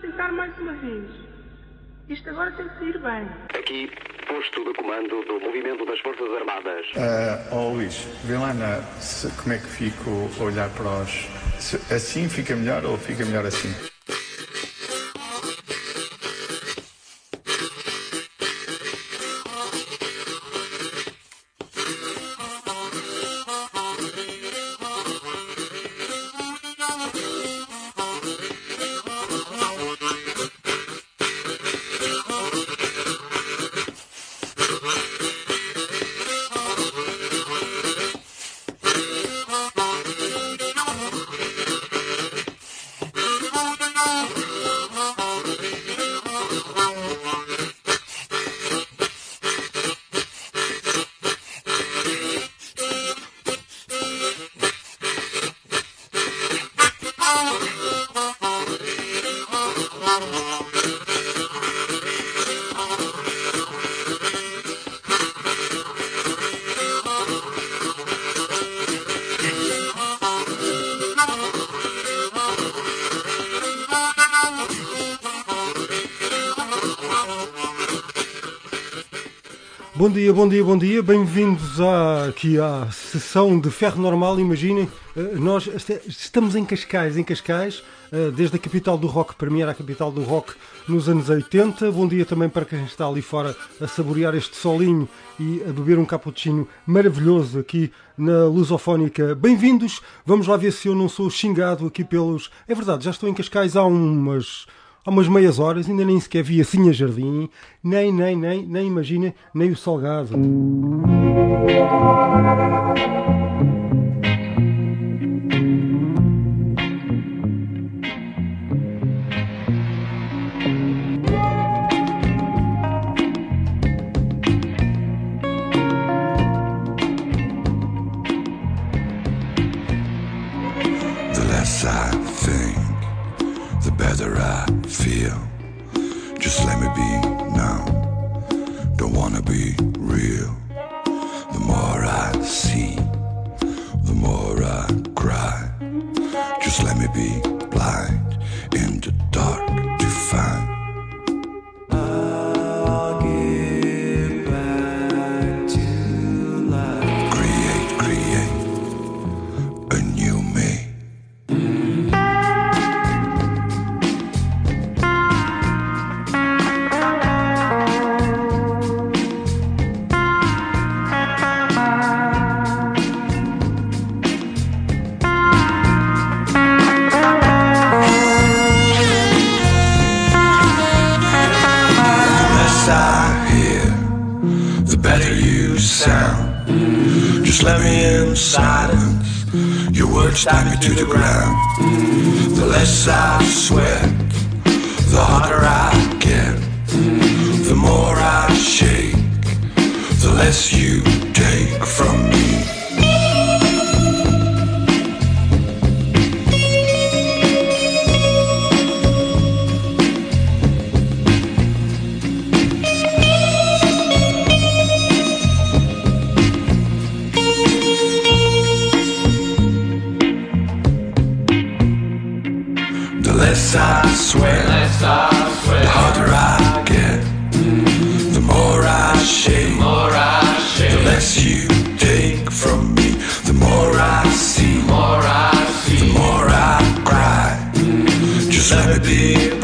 tentar mais uma vez. Isto agora tem que sair bem. Aqui, posto de comando do movimento das Forças Armadas. Uh, oh Luís, vê lá na, se, como é que fico a olhar para os. Se, assim fica melhor ou fica melhor assim? Dia, bom dia, bom dia. Bem-vindos aqui à sessão de Ferro Normal. Imaginem, eh, nós estamos em Cascais, em Cascais, eh, desde a capital do rock, para mim era a capital do rock nos anos 80. Bom dia também para quem está ali fora a saborear este solinho e a beber um cappuccino maravilhoso aqui na Lusofónica. Bem-vindos. Vamos lá ver se eu não sou xingado aqui pelos. É verdade, já estou em Cascais há umas há umas meias horas, ainda nem sequer vi assim a jardim, nem, nem, nem, nem imagina, nem o salgado. Just let me be now. Don't wanna be words tie me to the ground. Mm-hmm. The less I sweat, the harder I get. Mm-hmm. The more I shake, the less you take from me. I sweat, the harder I get. The more I shake, the less you take from me. The more I see, the more I cry. Just let me be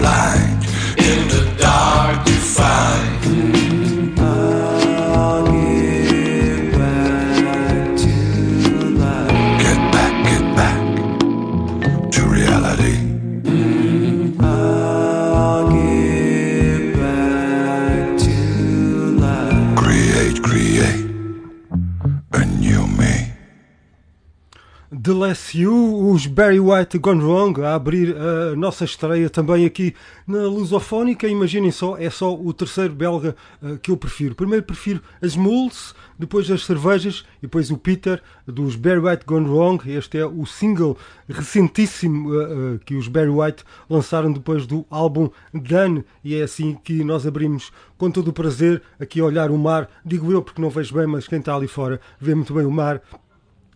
You, os Barry White Gone Wrong, a abrir a nossa estreia também aqui na Lusofónica. Imaginem só, é só o terceiro belga eh, que eu prefiro. Primeiro prefiro as Mules, depois as cervejas e depois o Peter dos Barry White Gone Wrong. Este é o single recentíssimo eh, eh, que os Barry White lançaram depois do álbum Done e é assim que nós abrimos com todo o prazer aqui a olhar o mar. Digo eu porque não vejo bem, mas quem está ali fora vê muito bem o mar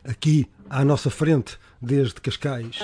aqui à nossa frente desde Cascais.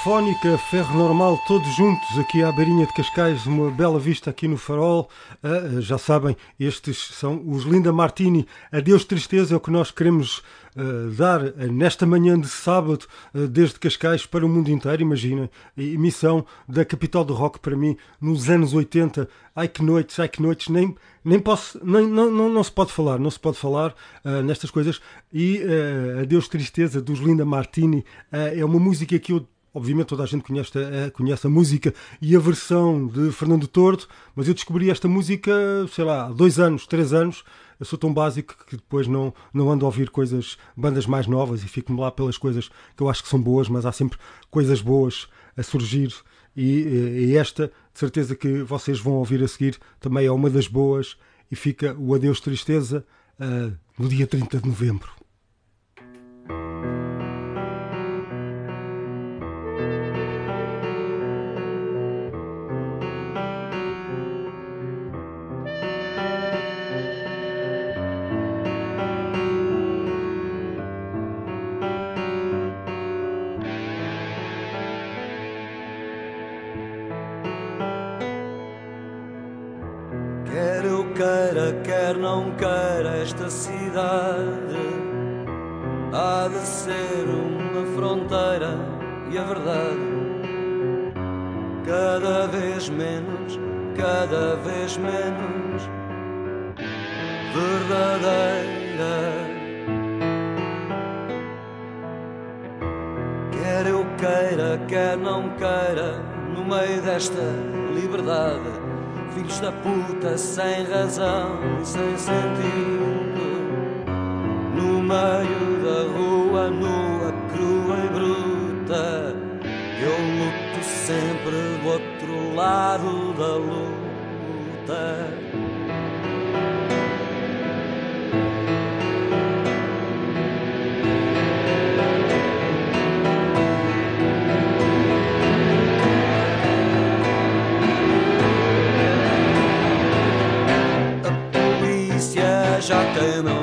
Lusofónica, Ferro Normal, todos juntos aqui à beirinha de Cascais, uma bela vista aqui no farol. Uh, já sabem, estes são os Linda Martini. Adeus Tristeza é o que nós queremos uh, dar nesta manhã de sábado, uh, desde Cascais para o mundo inteiro. Imaginem, emissão da capital do rock para mim nos anos 80. Ai que noites, ai que noites, nem, nem posso, nem, não, não, não se pode falar, não se pode falar nestas coisas. E Adeus Tristeza dos Linda Martini é uma música que eu Obviamente toda a gente conhece a, conhece a música e a versão de Fernando Tordo, mas eu descobri esta música, sei lá, dois anos, três anos. Eu sou tão básico que depois não, não ando a ouvir coisas, bandas mais novas e fico-me lá pelas coisas que eu acho que são boas, mas há sempre coisas boas a surgir. E, e esta, de certeza que vocês vão ouvir a seguir, também é uma das boas. E fica o Adeus Tristeza uh, no dia 30 de novembro. queira, quer não queira, esta cidade há de ser uma fronteira e a verdade. Cada vez menos, cada vez menos verdadeira. Quer eu queira, quer não queira, no meio desta liberdade sem razão, sem sentido. No meio da rua, nua, crua e bruta, eu luto sempre do outro lado da luta. Já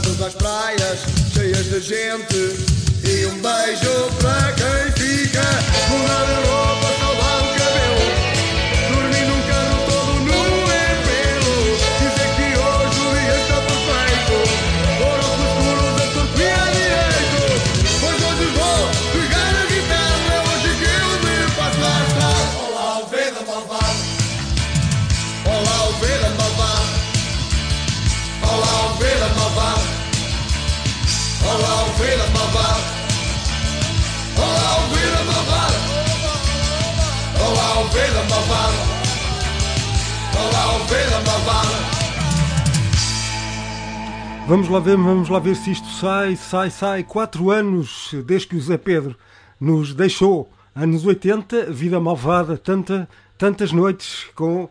Adeus às praias cheias de gente. E um beijo para quem fica Mudar de Olá, Vamos lá ver, vamos lá ver se isto sai, sai, sai. Quatro anos desde que o Zé Pedro nos deixou. Anos 80, vida malvada, tanta, tantas noites com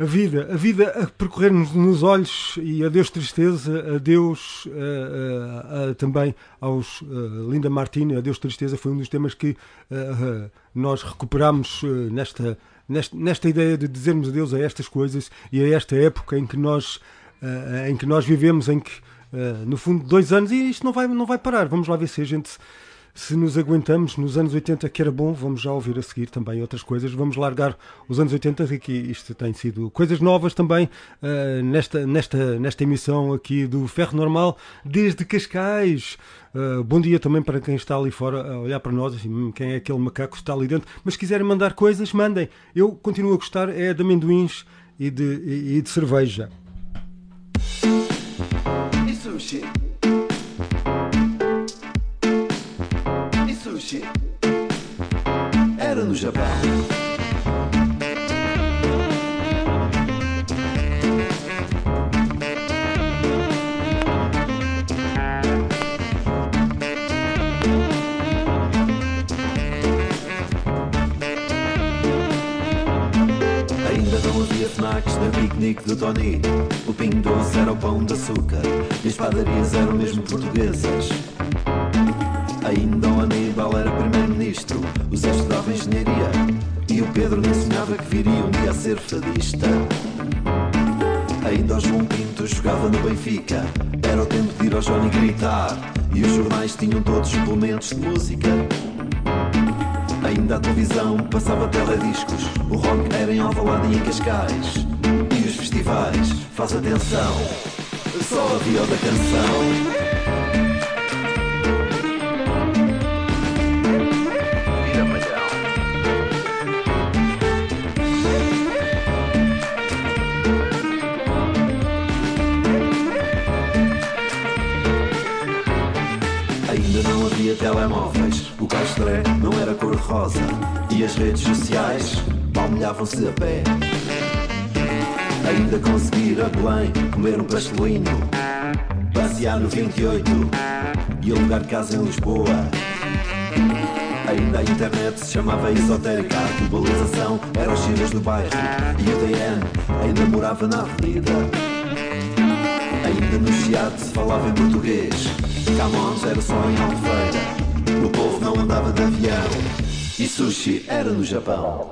a vida, a vida a percorrer-nos nos olhos e adeus tristeza, adeus uh, uh, uh, também aos Linda Martini, adeus tristeza foi um dos temas que nós recuperamos nesta, nesta, nesta ideia de dizermos adeus a estas coisas e a esta época em que nós, em que nós vivemos, em que no fundo dois anos e isto não vai, não vai parar, vamos lá ver se a gente se nos aguentamos nos anos 80 que era bom, vamos já ouvir a seguir também outras coisas. Vamos largar os anos 80 que isto tem sido coisas novas também uh, nesta, nesta, nesta emissão aqui do Ferro Normal desde Cascais. Uh, bom dia também para quem está ali fora a olhar para nós, assim, quem é aquele macaco que está ali dentro. Mas se quiserem mandar coisas, mandem. Eu continuo a gostar é de amendoins e de, e, e de cerveja. E Este era no Japão. Ainda não havia snacks na piquenique do Tony. O pinho doce era o pão de açúcar e as padarias eram mesmo portuguesas. Ainda o Aníbal era primeiro-ministro. O Zé estudava engenharia. E o Pedro nem sonhava que viria um dia a ser fadista. Ainda o João Pinto jogava no Benfica. Era o tempo de ir ao Johnny gritar. E os jornais tinham todos suplementos de música. Ainda a televisão passava telediscos. O rock era em Alvalade e em Cascais. E os festivais, faz atenção, só havia o da canção. Havia telemóveis, o castré não era cor-de-rosa e as redes sociais palmilhavam-se a pé. Ainda conseguir a Belém comer um pastelinho, passear no 28 e alugar casa em Lisboa. Ainda a internet se chamava esotérica, a globalização era os chinos do bairro e o DN ainda morava na avenida. Ainda no Chiado se falava em português. Camões era só em Albufeira. O povo não andava de avião. E sushi era no Japão.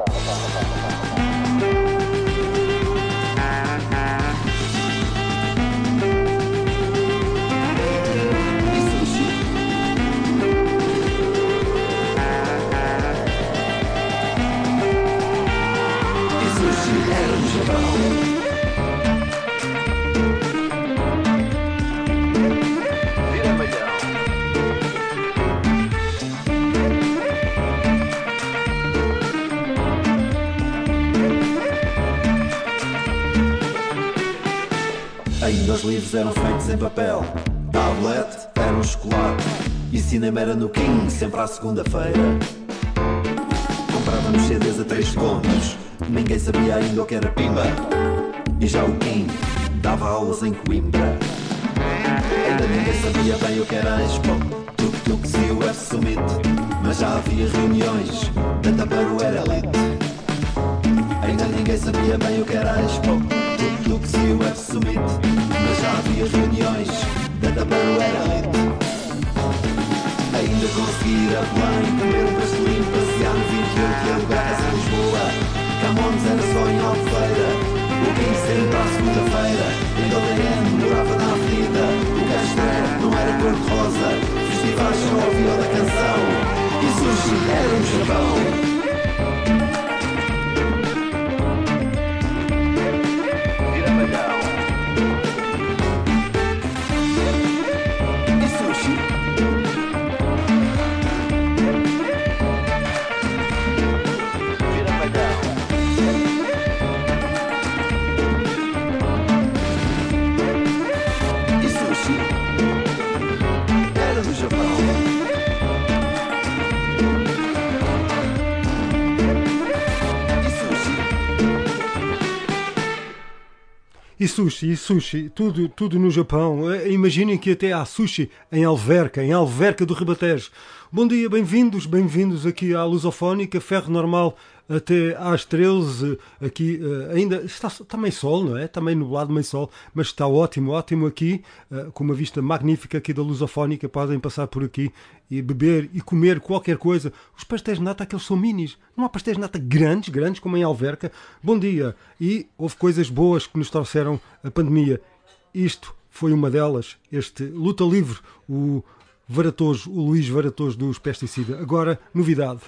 Livros eram feitos em papel. Tablet era um chocolate. E cinema era no King, sempre à segunda-feira. Comprávamos CDs a 3 segundos. Ninguém sabia ainda o que era pimba. E já o King dava aulas em Coimbra. Ainda ninguém sabia bem o que era Expo. Tuk-tuk e o F Summit. Mas já havia reuniões. Da Taparu era elite. Ainda ninguém sabia bem o que era Expo Tuk-tuk e o F Summit Mas já havia reuniões Da elite Ainda conseguir Belém Comer um pastelinho, passear no 28 E alugar casa em Lisboa. Camões era só em Albufeira. O King sempre à segunda-feira. O DN morava na avenida. O Castré não era cor-de-rosa. Festivais só ouvia da canção. E sushi era no Japão sushi, sushi, tudo, tudo no Japão. Eh, Imaginem que até há sushi em Alverca, em Alverca do Ribatejo. Bom dia, bem-vindos, bem-vindos aqui à Lusofónica, ferro normal até às 13. Aqui eh, ainda está, está meio sol, não é? Está meio nublado, meio sol, mas está ótimo, ótimo aqui, eh, com uma vista magnífica aqui da Lusofónica. Podem passar por aqui e beber e comer qualquer coisa. Os pastéis de nata, aqueles são minis. Não há pastéis de nata grandes, grandes como em Alverca. Bom dia. E houve coisas boas que nos trouxeram a pandemia. Isto foi uma delas. Este Luta Livre, o Varatoso, o Luís Varatoso dos Pesticida. Agora, novidade.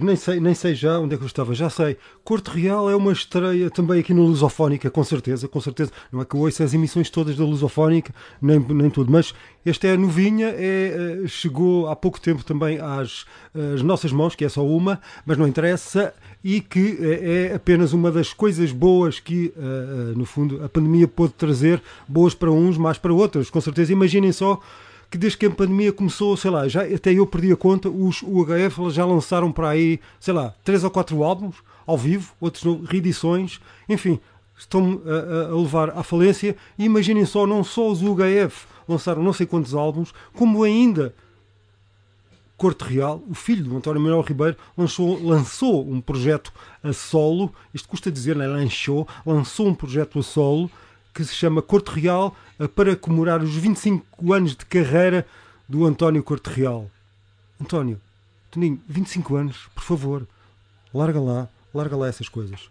Nem, sei, nem sei já onde é que eu estava, já sei. Corte Real é uma estreia também aqui no Lusofónica, com certeza, com certeza. Não é que eu ouço as emissões todas da Lusofónica, nem, nem tudo, mas esta é a novinha, é, eh, chegou há pouco tempo também às, às nossas mãos, que é só uma, mas não interessa, e que eh, é apenas uma das coisas boas que, eh, eh, no fundo, a pandemia pôde trazer, boas para uns, mais para outros, com certeza. Imaginem só que desde que a pandemia começou, sei lá, já, até eu perdi a conta, os UHF já lançaram para aí, sei lá, três ou quatro álbuns ao vivo, outros reedições, enfim, estão a, a- a levar à falência. E imaginem só, não só os UHF lançaram não sei quantos álbuns, como ainda Corte Real, o filho do António Manuel Ribeiro, lançou, lançou um projeto a solo, isto custa dizer, né? lançou, lançou um projeto a solo que se chama Corte Real eh, para comemorar os 25 anos de carreira do António Corte Real. António, Toninho, 25 anos, por favor, larga lá, larga lá essas coisas.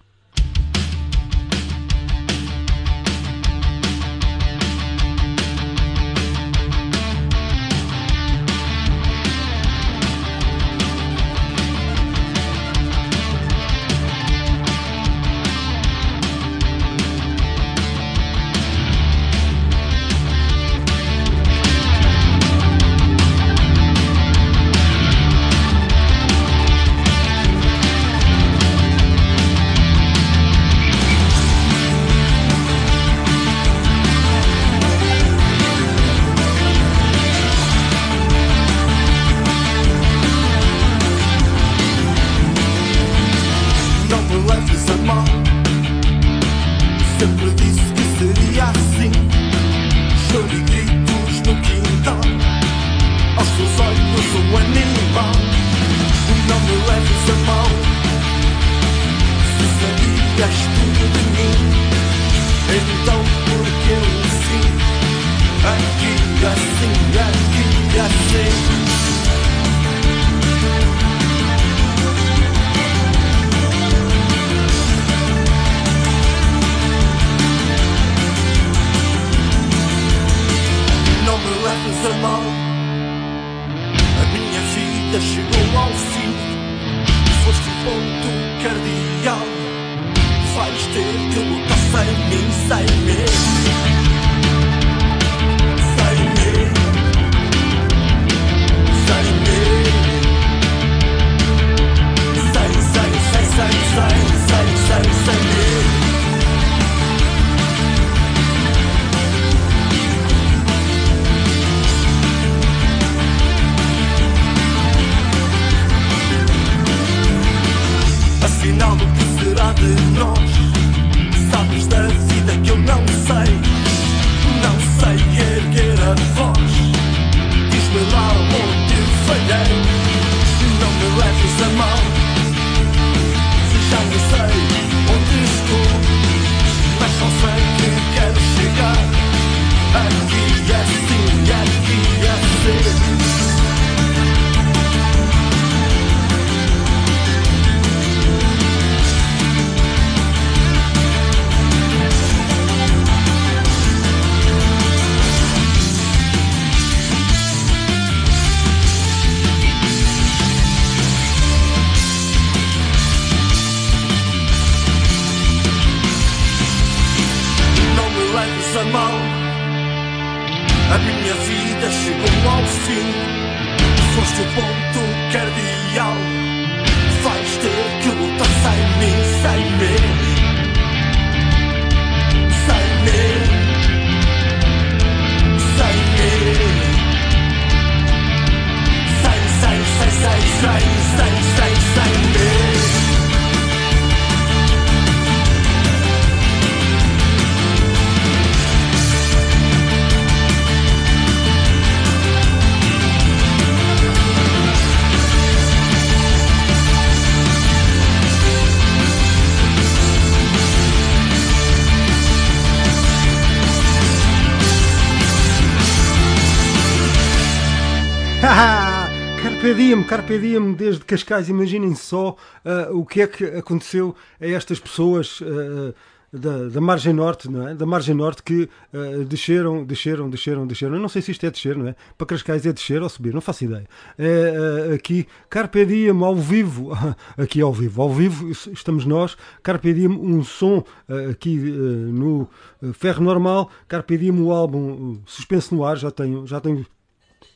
Diem, carpe diem desde Cascais. Imaginem só ah, o que é que aconteceu a estas pessoas. ah, da, da margem norte, não é? Da margem norte que uh, desceram, desceram, desceram, desceram. Eu não sei se isto é descer, não é? Para Cascais é descer ou subir, não faço ideia. É, uh, aqui, Carpe Diem ao vivo, aqui ao vivo, ao vivo estamos nós, Carpe Diem, um som uh, aqui no Ferro Normal, Carpe Diem, o álbum Suspenso no Ar, já tenho, já tenho,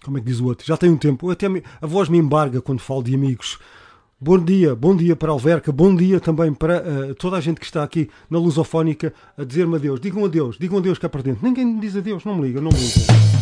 como é que diz o outro? Já tem um tempo, até me, a voz me embarga quando falo de amigos. Bom dia, bom dia para Alverca, bom dia também para uh, toda a gente que está aqui na Lusofónica a dizer-me adeus. Digam adeus, digam adeus cá para dentro. Ninguém me diz adeus, não me liga, não me liga.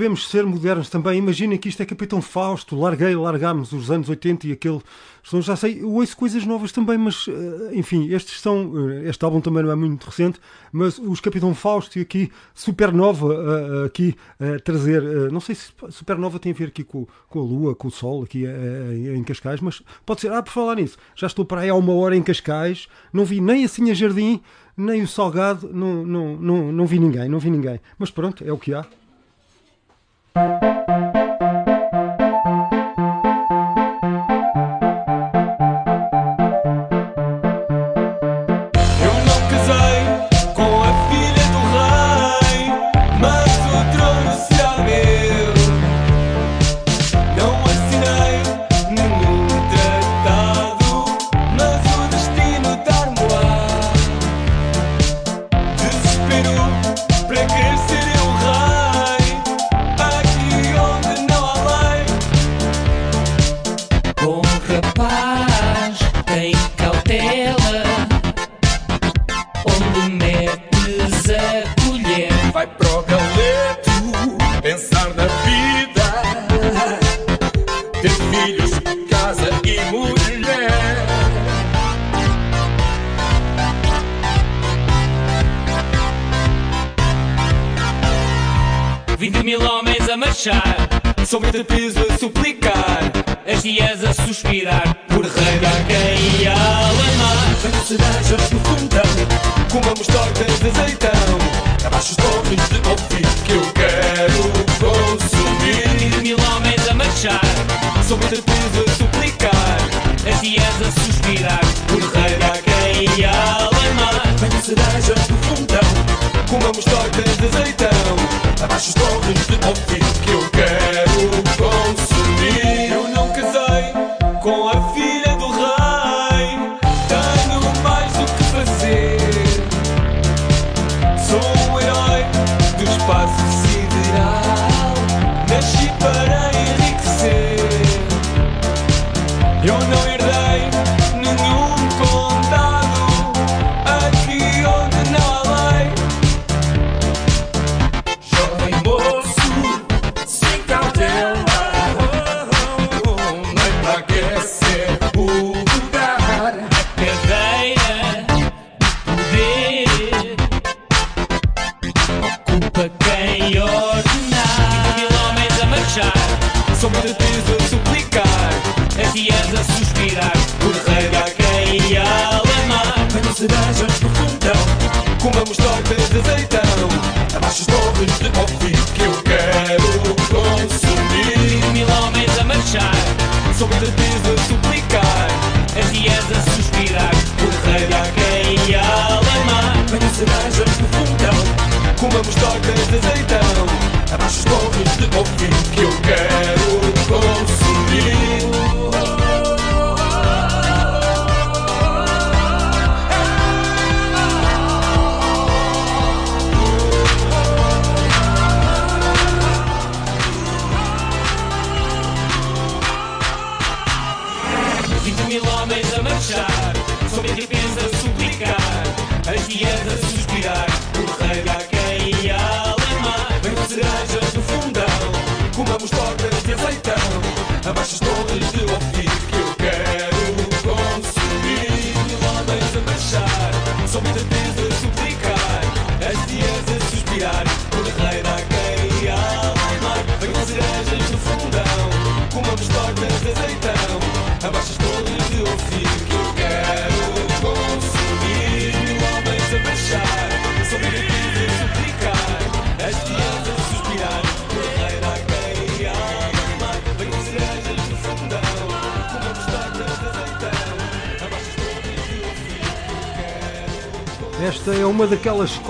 Sabemos ser modernos também. Imaginem que isto é Capitão Fausto, larguei, largámos os anos 80 e aquele. Já sei, eu ouço coisas novas também, mas eh, enfim, estes são. Eh, este álbum também não é muito recente, mas os Capitão Fausto e aqui Supernova, uh, aqui trazer. Não sei se Supernova tem a ver aqui com, com a Lua, com o Sol, aqui em Cascais, mas pode ser. Ah, por falar nisso, já estou para aí há uma hora em Cascais, não vi nem assim a Jardim nem o Salgado, não, não, não, não vi ninguém, não vi ninguém. Mas pronto, é o que há. Thank you.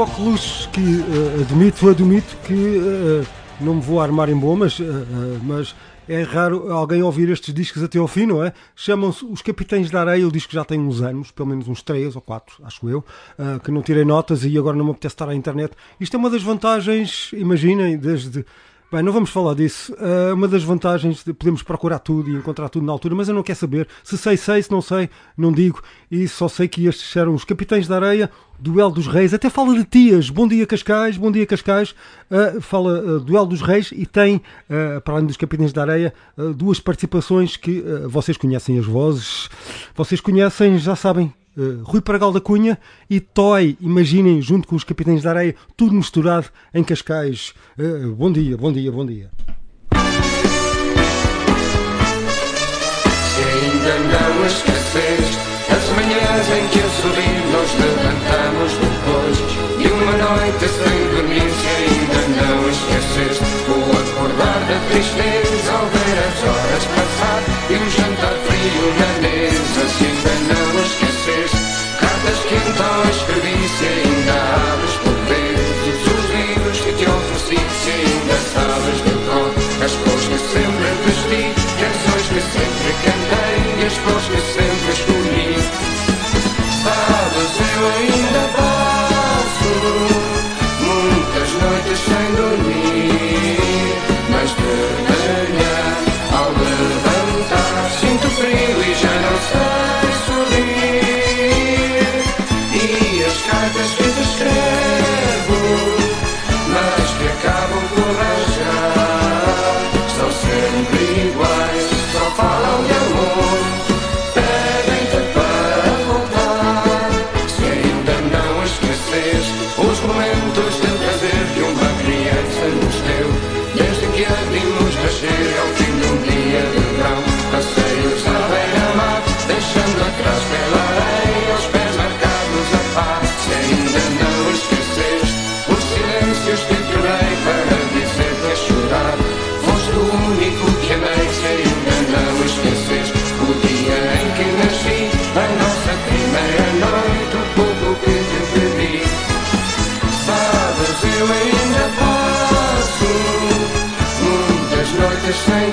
Daquelas coqueluches que eh, admito, admito que eh, não me vou armar em bom, mas, eh, mas é raro alguém ouvir estes discos até ao fim, não é? Chamam-se Os Capitães da Areia, o disco já tem uns anos, pelo menos uns 3 ou 4, acho eu, que não tirei notas e agora não me apetece estar à internet. Isto é uma das vantagens, imaginem, desde. Bem, não vamos falar disso. Uh, uma das vantagens de podemos procurar tudo e encontrar tudo na altura, mas eu não quero saber. Se sei, sei, se não sei, não digo. E só sei que estes eram os Capitães da Areia, Duelo dos Reis, até fala de tias. Bom dia Cascais, bom dia Cascais. Uh, fala uh, Duelo dos Reis e tem, para além dos Capitães da Areia, duas participações que vocês conhecem as vozes. Vocês conhecem, já sabem, Uh, Rui Paragal da Cunha e Toy, imaginem, junto com os Capitães da Areia, tudo misturado em Cascais. Uh, bom dia, bom dia, bom dia. Se ainda não esqueceste as manhãs em que a sorrir nós levantamos depois de uma noite sem dormir, se ainda não esqueceste o acordar da tristeza se ainda os livros que te ofereci, sabes de cor as cores sempre vesti, canções que sempre cantei e as flores sempre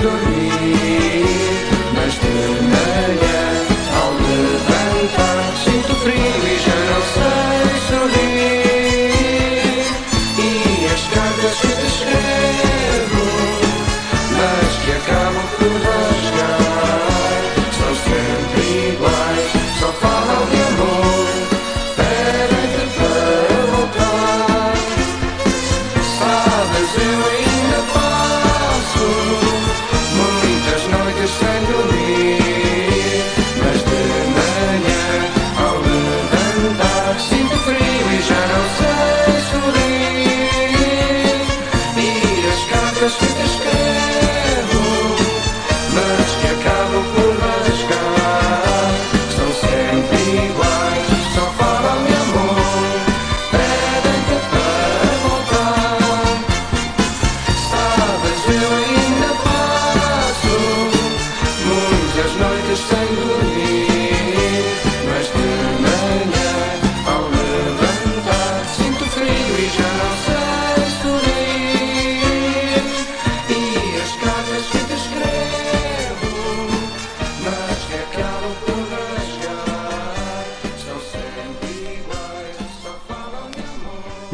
noites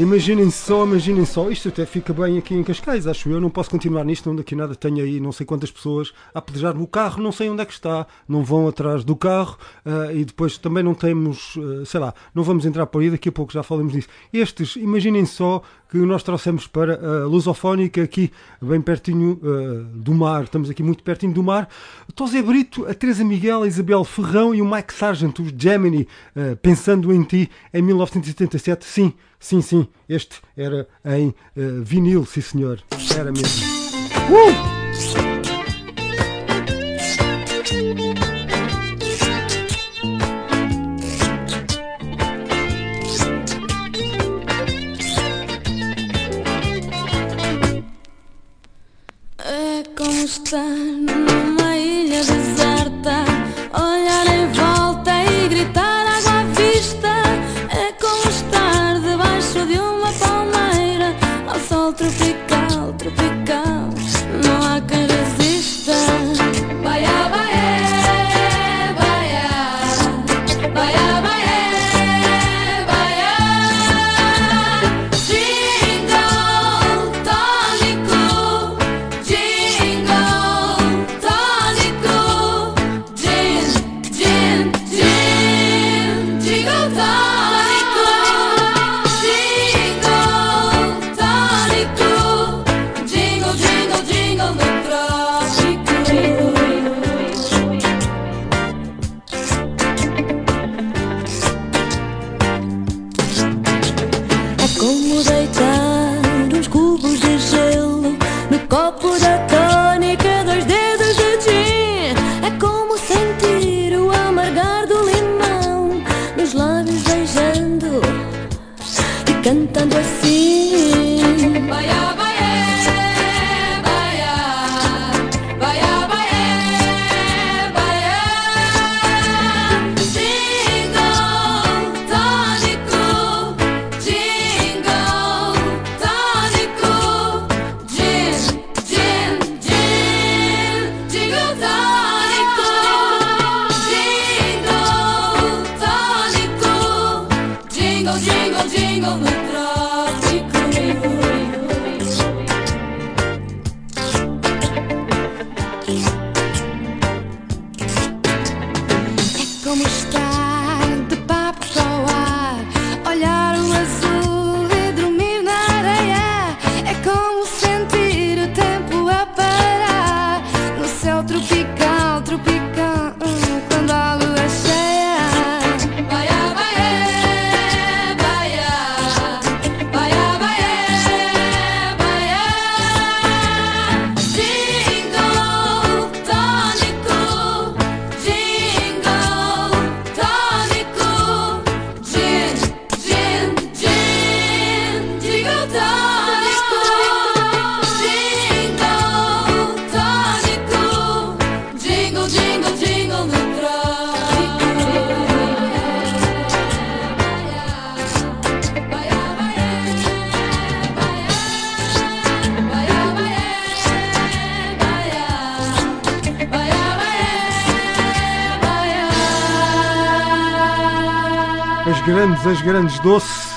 Imaginem só, imaginem só, isto até fica bem aqui em Cascais, acho eu. Não posso continuar nisto, onde aqui nada tenho aí não sei quantas pessoas a apedrejar o carro, não sei onde é que está, não vão atrás do carro ah, e depois também não temos, ah, sei lá, não vamos entrar por aí, daqui a pouco já falamos disso. Estes, imaginem só que nós trouxemos para a Lusofónica aqui, bem pertinho ah, do mar, estamos aqui muito pertinho do mar. Tosé Brito, a Teresa Miguel, a Isabel Ferrão e o Mike Sargent, os Gemini, pensando em ti em 1977. Sim, sim, sim, este era em ah, vinil, sim senhor, era mesmo. Uh! É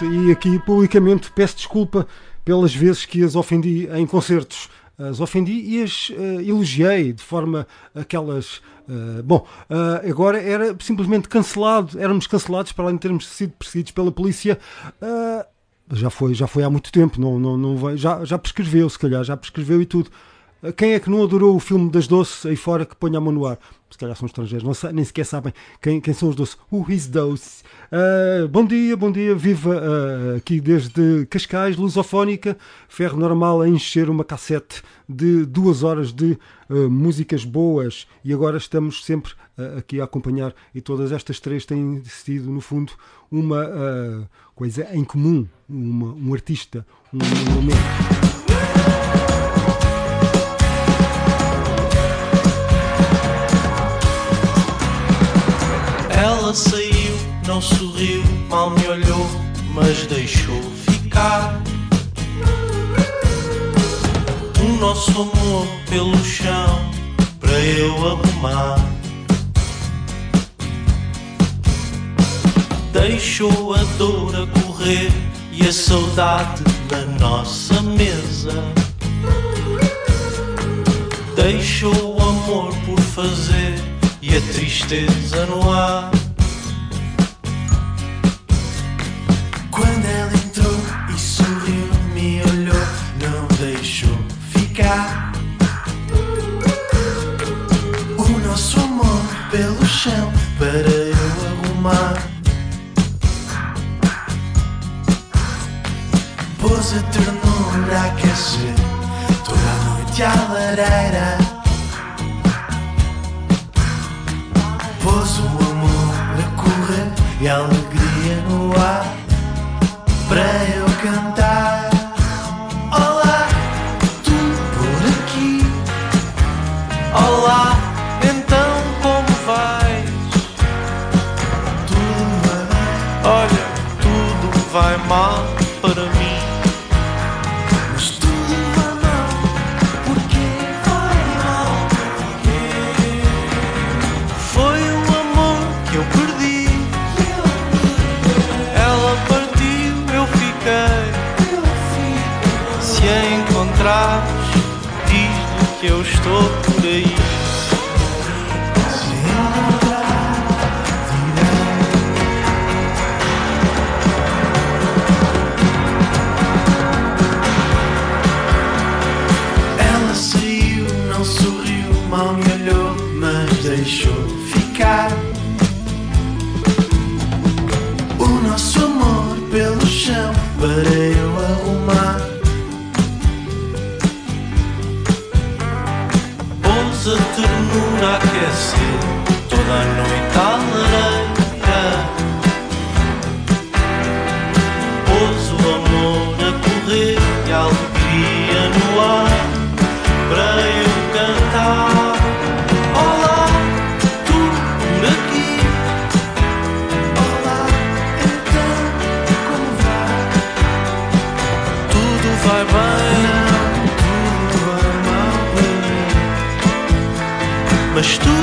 e aqui publicamente peço desculpa pelas vezes que as ofendi em concertos. As ofendi e as uh, elogiei de forma aquelas. Uh, bom, uh, agora era simplesmente cancelado, éramos cancelados para além de termos sido perseguidos pela polícia. já, foi, já foi há muito tempo, não, não, não vai, já, já prescreveu, se calhar, já prescreveu e tudo. Quem é que não adorou o filme das doces aí fora que ponha a mão no ar? Se calhar são estrangeiros, não nem sequer sabem quem, quem são os doces. Who is those? Uh, bom dia, bom dia, viva uh, aqui desde Cascais, lusofónica, ferro normal a encher uma cassete de duas horas de uh, músicas boas e agora estamos sempre aqui a acompanhar e todas estas três têm sido, no fundo, uma coisa em comum, uma, um artista, um momento. Ela saiu, não sorriu, mal me olhou, mas deixou ficar. O nosso amor pelo chão para eu arrumar. Deixou a dor a correr e a saudade na nossa mesa. Deixou o amor por fazer e a tristeza no ar. Pelo chão para eu arrumar. Pôs a ternura a aquecer toda a noite à lareira. pôs o amor a correr e a alegria no ar para eu tudo vai para eu arrumar. A ternura aquecer Mas tudo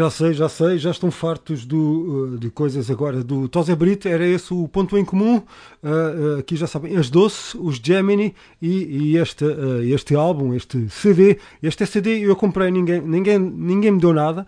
Já sei, já sei, já estão fartos do, uh, de coisas agora do Tosé Brito, era esse o ponto em comum. Uh, uh, aqui já sabem, as Doce, os Gemini e, e este, este álbum, este CD. Este CD eu comprei, ninguém, ninguém, ninguém me deu nada,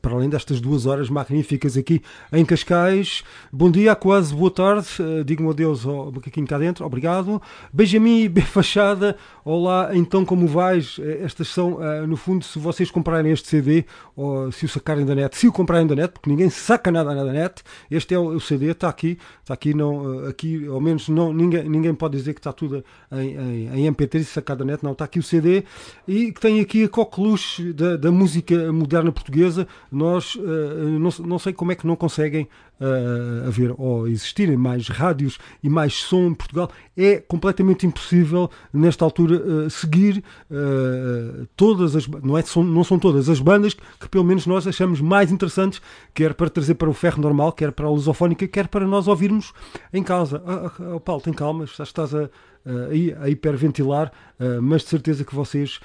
para além destas duas horas magníficas aqui em Cascais. Bom dia, quase boa tarde, uh, digam adeus ao macaquinho cá dentro, obrigado. Benjamin B. Fachada, olá, então como vais? Eh, Estas são, uh, no fundo, se vocês comprarem este CD, ou se o sacarem da net, se o comprarem da net, porque ninguém saca nada na net, este é o, CD, está aqui, está aqui, não, aqui ao menos não, ninguém, ninguém pode dizer que está tudo em, em, em MP3 sacado da net, não, está aqui o CD e que tem aqui a coqueluche da, da música moderna portuguesa. Nós uh, não, não sei como é que não conseguem uh, haver ou existirem mais rádios e mais som em Portugal. É completamente impossível, nesta altura, uh, seguir todas as não, é, não são todas as bandas que pelo menos nós achamos mais interessantes, quer para trazer para o ferro normal, quer para a lusofónica, quer para nós ouvirmos em casa. Ah, ah, Paulo, tem calma, estás a, a, a hiperventilar, mas de certeza que vocês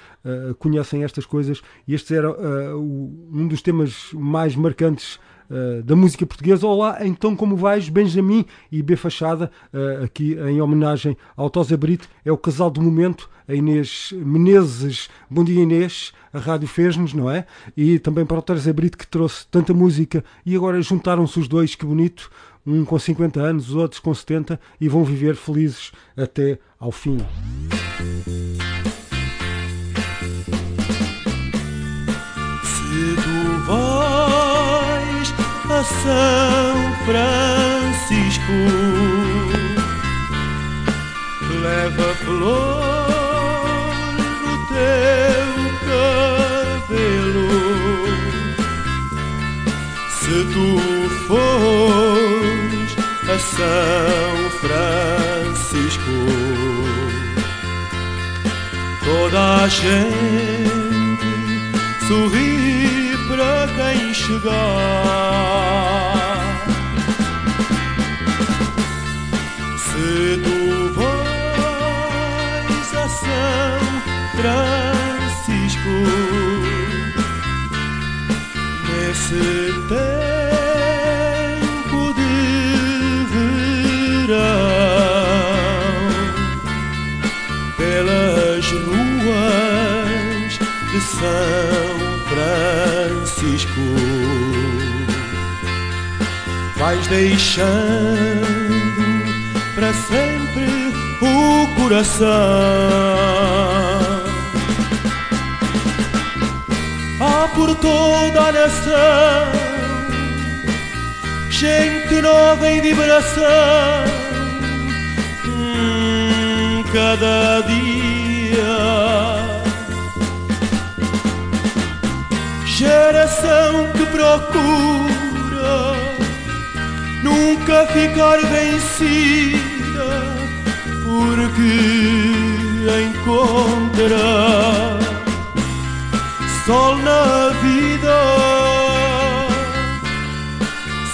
conhecem estas coisas e este era um dos temas mais marcantes Uh, da música portuguesa. Olá, então como vais? Benjamin e B Fachada, uh, aqui em homenagem ao Tosa Brito, é o casal do momento, a Inês Menezes. Bom dia, Inês. A rádio fez-nos, não é? E também para o Tosa Brito que trouxe tanta música e agora juntaram-se os dois, que bonito. Um com 50 anos, os outros com 70 e vão viver felizes até ao fim. Se tu vais a São Francisco, leva flor no teu cabelo. Se tu fores a São Francisco, toda a gente sorri para quem chegar. Se tu vais a São Francisco, nesse tempo verão, pelas ruas de São Francisco, vais deixando para sempre o coração. Há por toda a nação gente nova em vibração. Cada dia geração que procura nunca ficar vencida, porque encontra sol na vida.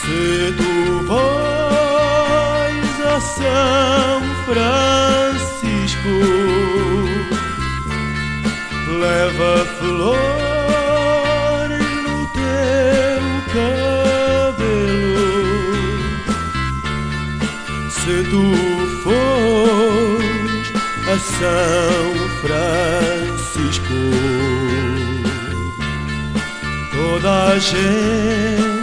Se tu vais a São Francisco, leva flor no teu cabelo. Se tu fores a São Francisco, toda a gente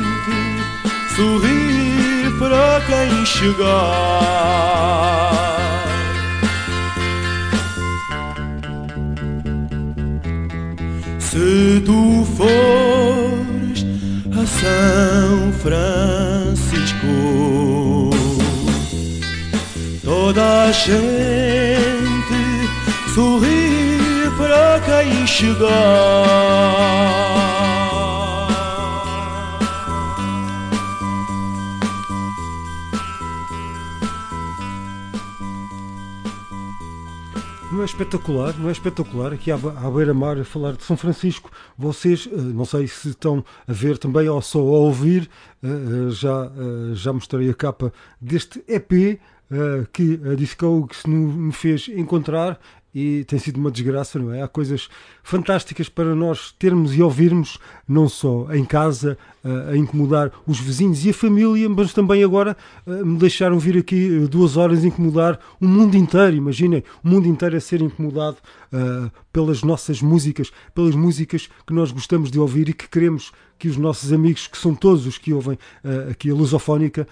sorri para quem chegar. Se tu fores a São Francisco, toda a gente sorri para quem chegar. É espetacular, não é espetacular aqui à, à beira-mar a falar de São Francisco. Vocês, eh, não sei se estão a ver também ou só a ouvir, eh, eh, já, já mostrei a capa deste EP que a Discogs me fez encontrar e tem sido uma desgraça, não é? Há coisas fantásticas para nós termos e ouvirmos, não só em casa, a incomodar os vizinhos e a família, mas também agora me deixaram vir aqui duas horas incomodar o mundo inteiro. Imaginem, o mundo inteiro a ser incomodado pelas nossas músicas, pelas músicas que nós gostamos de ouvir e que queremos que os nossos amigos, que são todos os que ouvem aqui a Lusofónica,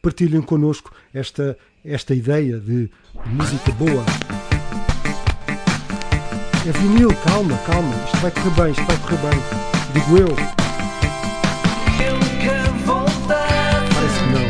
partilhem connosco esta, esta ideia de música boa. É vinil, calma, calma. Isto vai correr bem, isto vai correr bem. Digo eu. Parece que não.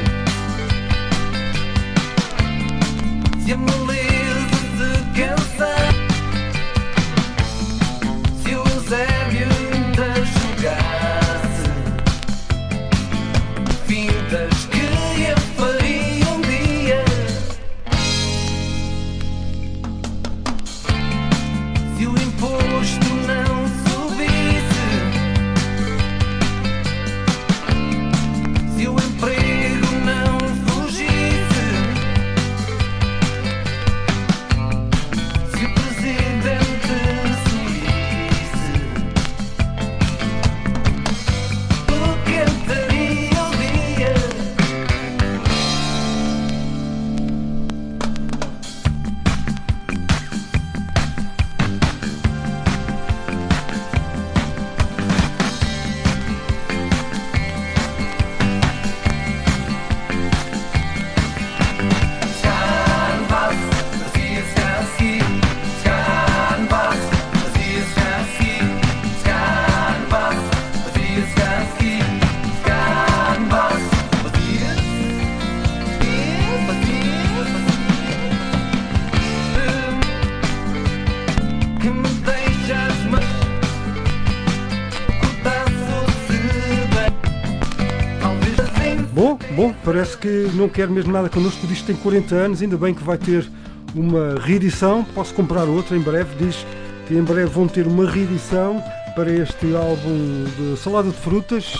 Quer mesmo nada connosco, o disco tem 40 anos, ainda bem que vai ter uma reedição, posso comprar outra em breve, diz que em breve vão ter uma reedição para este álbum de Salada de Frutas.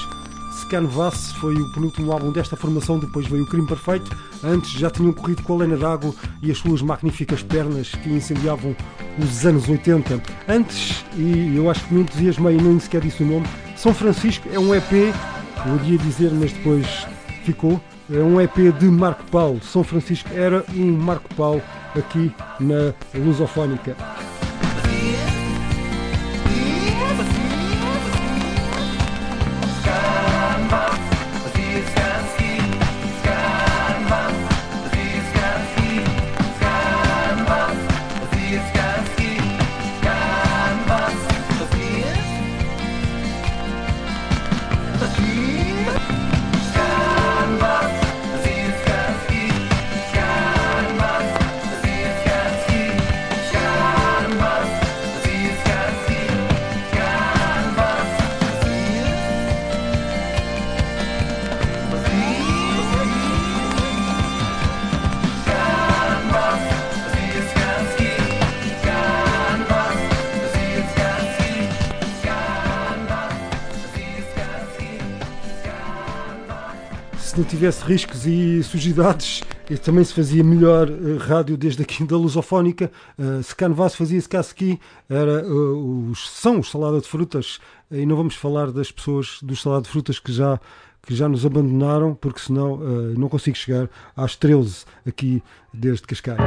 Canvas foi o penúltimo álbum desta formação, depois veio o Crime Perfeito. Antes já tinham corrido com a Lena D'Água e as suas magníficas pernas que incendiavam os anos 80. Antes, e eu acho que me entusiasmei e nem sequer disse o nome, São Francisco é um EP, eu ia dizer, mas depois ficou. É um EP de Marco Paulo. São Francisco era um Marco Paulo aqui na Lusofónica. Se não tivesse riscos e sujidades, também se fazia melhor uh, rádio desde aqui da Lusofónica. Uh, se Canvas fazia-se cá aqui, era, uh, os, são os salada de frutas. E não vamos falar das pessoas do salada de frutas que já, que já nos abandonaram, porque senão não consigo chegar às 13 aqui desde Cascais.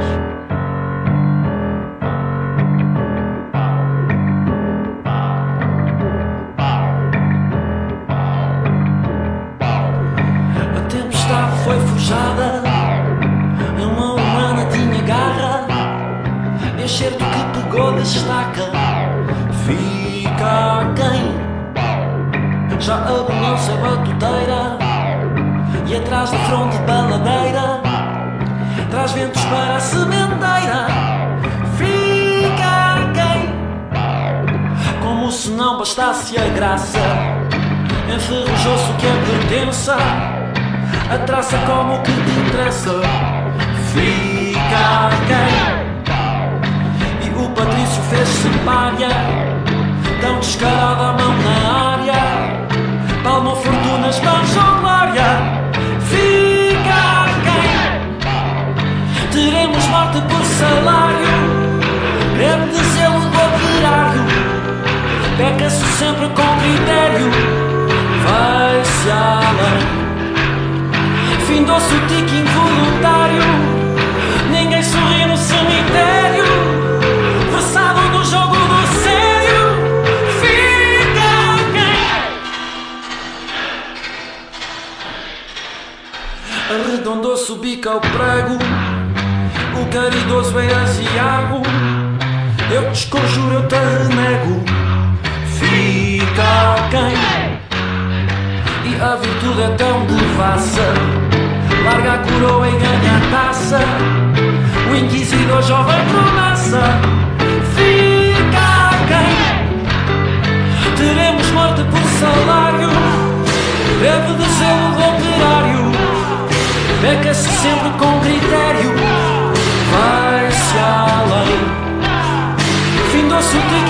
Já abalou-se a batuteira E atrás da fronte baladeira Traz ventos para a sementeira. Fica quem? Como se não bastasse a graça Enferrujou-se o que é pertença. A traça como que te interessa. Fica quem? E o Patrício fez-se palha Tão descarada a mão na área Palma fortunas, ou glória. Fica quem? Teremos morte por salário. Greve de zelo do operário. Peca-se sempre com critério. Vai-se além. Findou-se o tique involuntário Arredondou-se o prego O caridoso é aziago Eu te conjuro, eu te renego Fica quem E a virtude é tão devassa larga a coroa e ganha a taça. O inquisidor jovem promessa fica quem? Teremos morte por salário, breve de zelo do operário. Peca-se sempre com critério, vai-se além. Findou-se o tique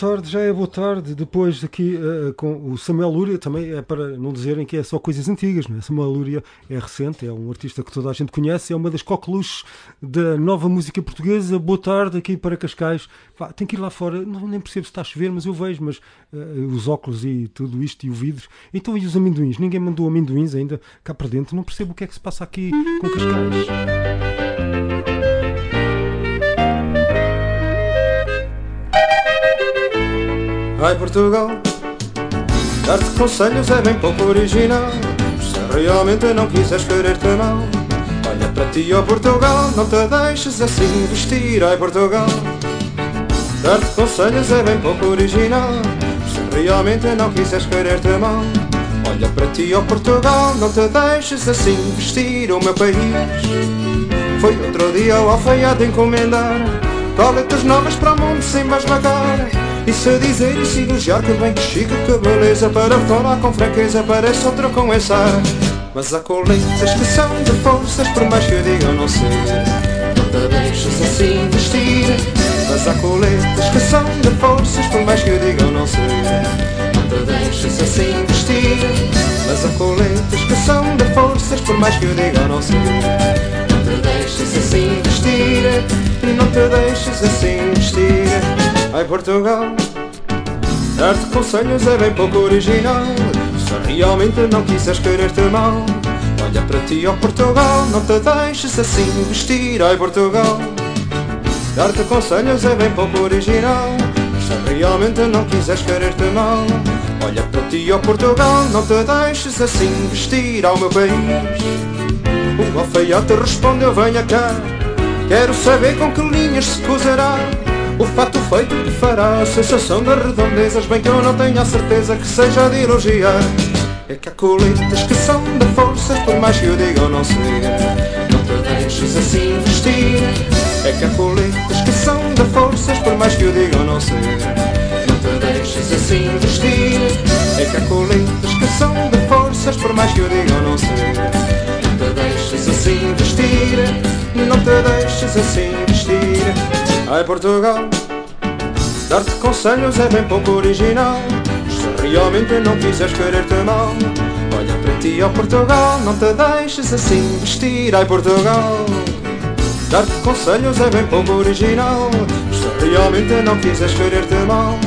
tarde, já é boa tarde. Depois aqui uh, com o Samuel Lúria, também é para não dizerem que é só coisas antigas, não é? Samuel Lúria é recente, é um artista que toda a gente conhece, é uma das coqueluches da nova música portuguesa. Boa tarde aqui para Cascais. Pá, tem que ir lá fora, não, nem percebo se está a chover, mas eu vejo, mas uh, os óculos e tudo isto e o vidro. Então e os amendoins? Ninguém mandou amendoins ainda cá para dentro. Não percebo o que é que se passa aqui com Cascais. Ai Portugal, dar-te conselhos é bem pouco original. Se realmente não quiseres querer-te mal, olha para ti, ó Portugal, não te deixes assim vestir. Ai Portugal, dar-te conselhos é bem pouco original. Se realmente não quiseres querer-te mal, olha para ti, ó Portugal, não te deixes assim vestir. O meu país foi outro dia ao alfaiate encomendar coletas novas para o mundo sem mais E se dizer e elogiar que bem que chique, que beleza. Para falar com franqueza parece outro com essa. Mas há coletas que são de forças Por mais que eu diga não sei. Não te deixes assim vestir. Mas há coletas que são de forças Por mais que eu diga não sei. Não te deixes assim vestir. Mas há coletas que são de forças Por mais que eu diga não sei. Não te deixes assim vestir. Não te deixes assim vestir Ai Portugal, dar-te conselhos é bem pouco original. Se realmente não quiseres querer-te mal Olha para ti, ó Portugal, não te deixes assim vestir. Ai Portugal, dar-te conselhos é bem pouco original. Se realmente não quiseres querer-te mal Olha para ti, ó Portugal, não te deixes assim vestir. Ao meu país O alfaiate respondeu, venha cá Quero saber com que linhas se cozerá o fato feito que fará a sensação das redondezas Bem que eu não tenho a certeza que seja de elogiar. É que há coletas que são de forças Por mais que eu diga eu não sei. Não te deixes assim vestir. É que há coletas que são de forças Por mais que eu diga eu não sei. Não te deixes assim vestir. É que há coletas que são de forças Por mais que eu diga eu não sei. Não te deixes assim vestir. Não te deixes assim vestir Ai Portugal, dar-te conselhos é bem pouco original. Se realmente não quiseres querer-te mal Olha para ti, ó Portugal, não te deixes assim vestir. Ai Portugal, dar-te conselhos é bem pouco original. Se realmente não quiseres querer-te mal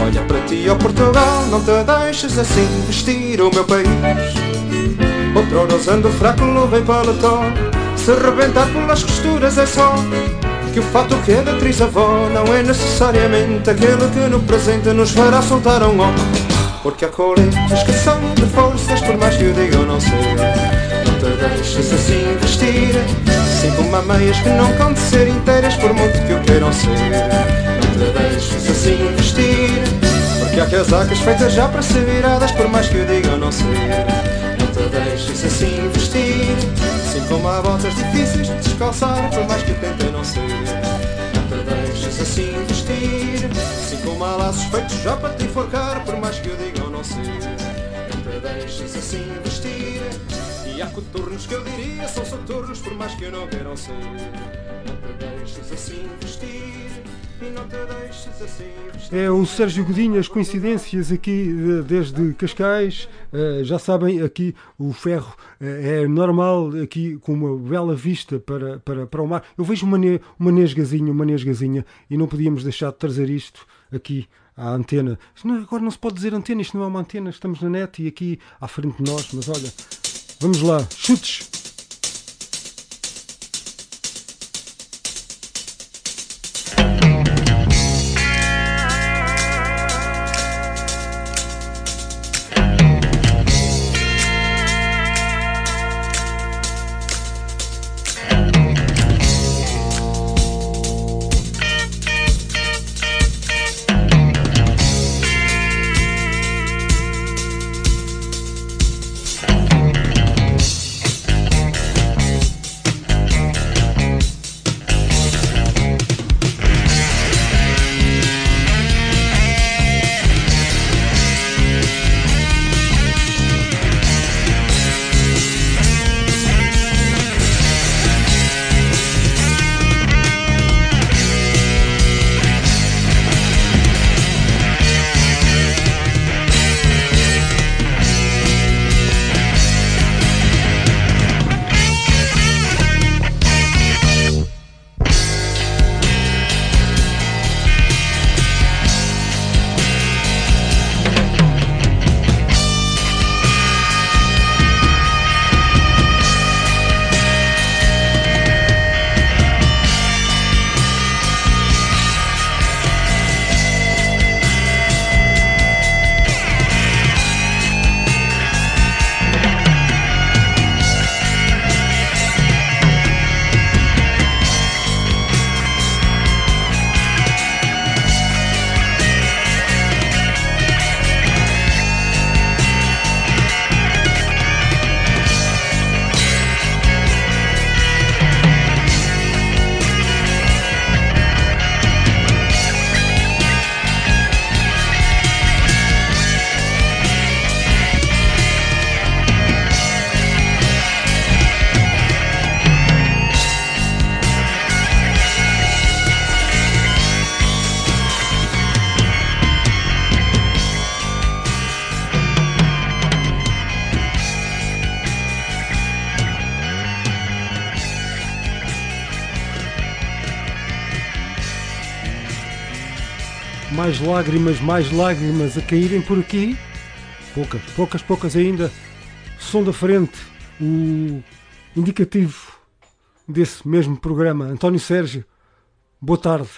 Olha para ti, ó Portugal, não te deixes assim vestir o meu país. Outrora usando fraco, e paletó Se rebentar pelas costuras é só que o fato que é da trisavó não é necessariamente aquele que no presente nos fará soltar um ó. Porque há coletas que são de forças, por mais que eu diga eu não sei. Não te deixes assim vestir, assim como há meias que não de ser inteiras, por muito que eu queiram ser. Não te deixes assim vestir, porque há casacas feitas já para ser viradas, por mais que eu diga eu não sei. Não te deixes assim vestir. Assim como há botas difíceis de descalçar Por mais que tentem não ser Não te deixes assim vestir. Assim como há laços feitos já para te enforcar Por mais que eu diga ou não ser Não te deixes assim vestir. E há coturnos que eu diria são soturnos Por mais que eu não queiram ser Não te deixes assim vestir É o Sérgio Godinhas, coincidências aqui eh, desde Cascais. Eh, já sabem, aqui o ferro eh, é normal, aqui com uma bela vista para, para, para o mar. Eu vejo uma, ne, uma nesgazinha, uma nesgazinha, e não podíamos deixar de trazer isto aqui à antena. Não- agora não se pode dizer antena, isto não é uma antena, estamos na net e aqui à frente de nós, mas olha, vamos lá, chutes! lágrimas, mais lágrimas a caírem por aqui. Poucas, poucas, poucas ainda. Som da frente, o indicativo desse mesmo programa. António Sérgio, boa tarde.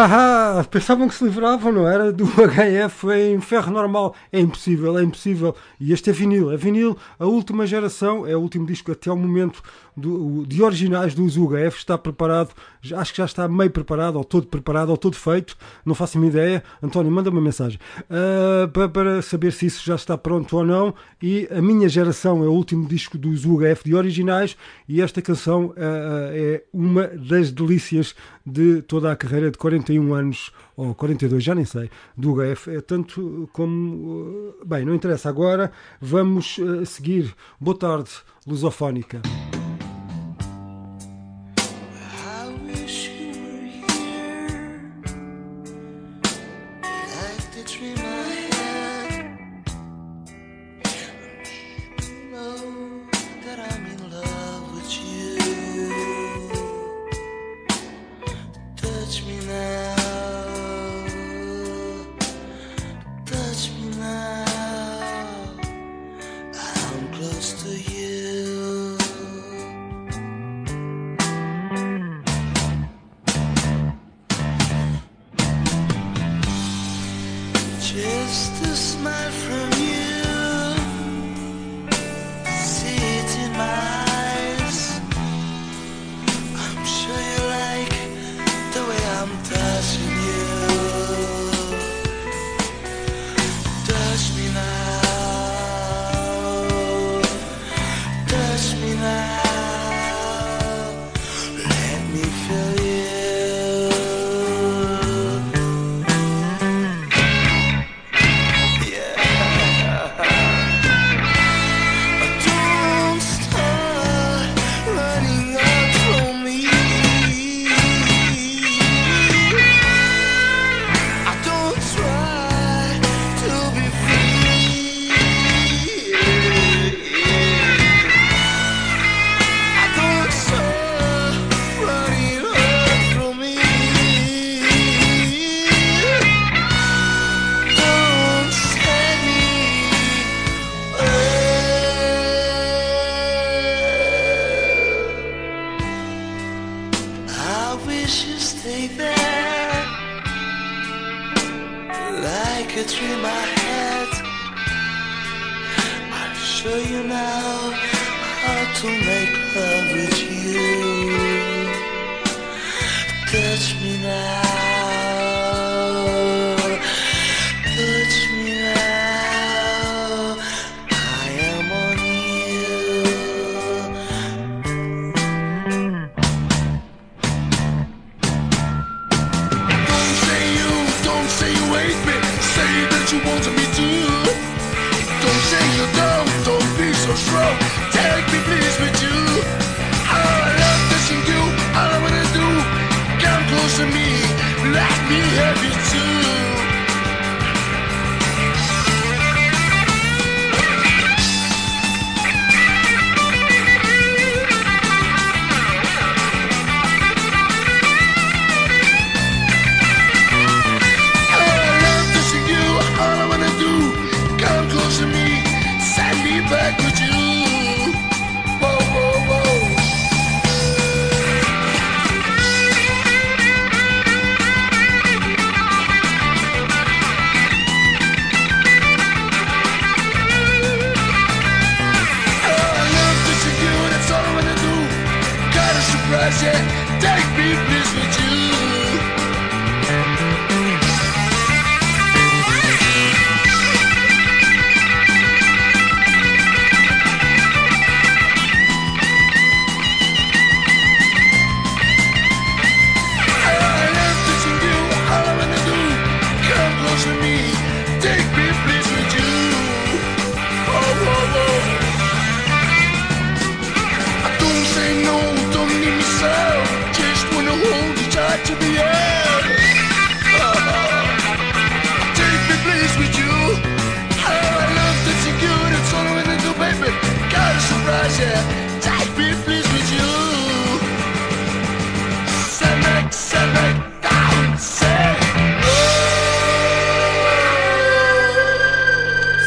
Ahá, pensavam que se livravam, não era? Do HF em ferro normal. É impossível, é impossível. E este é vinil, é vinil, a última geração, é o último disco até o momento do, de originais do Uzuga está preparado, acho que já está meio preparado, ou todo preparado, ou todo feito, não faço uma ideia. António, manda uma mensagem ah, uh, para, para, saber se isso já está pronto ou não. E a minha geração é o último disco do Uzuga de originais, e esta canção uh, é uma das delícias de toda a carreira de 41 anos, ou 42, já nem sei, do UGF. É tanto como. Bem, não interessa agora, vamos uh, seguir. Boa tarde, Lusofónica.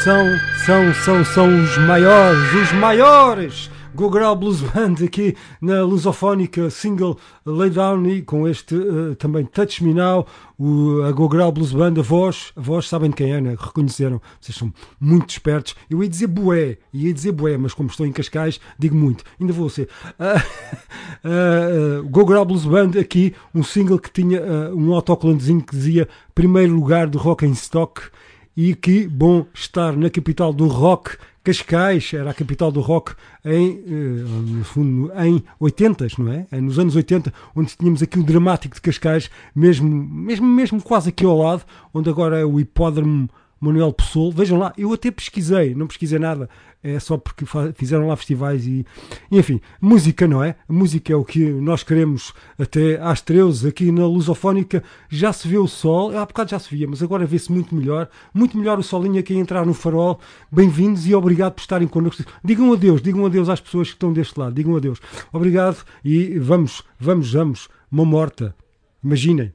São, são, são, são os maiores, os maiores! Go Girl Blues Band aqui na lusofónica single Lay Down e com este uh, também Touch Me Now, o, a Go Girl Blues Band, a voz, a voz sabem de quem é, né? reconheceram, vocês são muito espertos. Eu ia dizer bué, ia dizer bué, mas como estou em Cascais, digo muito, ainda vou ser. Uh, uh, Girl Blues Band aqui, um single que tinha um autocolantezinho que dizia primeiro lugar do Rock em Stock e que bom estar na capital do rock Cascais era a capital do rock em, no fundo, em 80, não é? Nos anos 80, onde tínhamos aqui o dramático de Cascais, mesmo, mesmo, mesmo quase aqui ao lado, onde agora é o hipódromo Manuel Pessoa. Vejam lá, eu até pesquisei, não pesquisei nada, é só porque fizeram lá festivais e, enfim, música, não é? Música é o que nós queremos até às 13 aqui na Lusofónica. Já se vê o sol, há bocado já se via, mas agora vê-se muito melhor, muito melhor o solinho aqui a entrar no farol. Bem-vindos e obrigado por estarem connosco. Digam adeus, digam adeus às pessoas que estão deste lado, digam adeus. Obrigado e vamos, vamos, vamos, uma morta. Imaginem.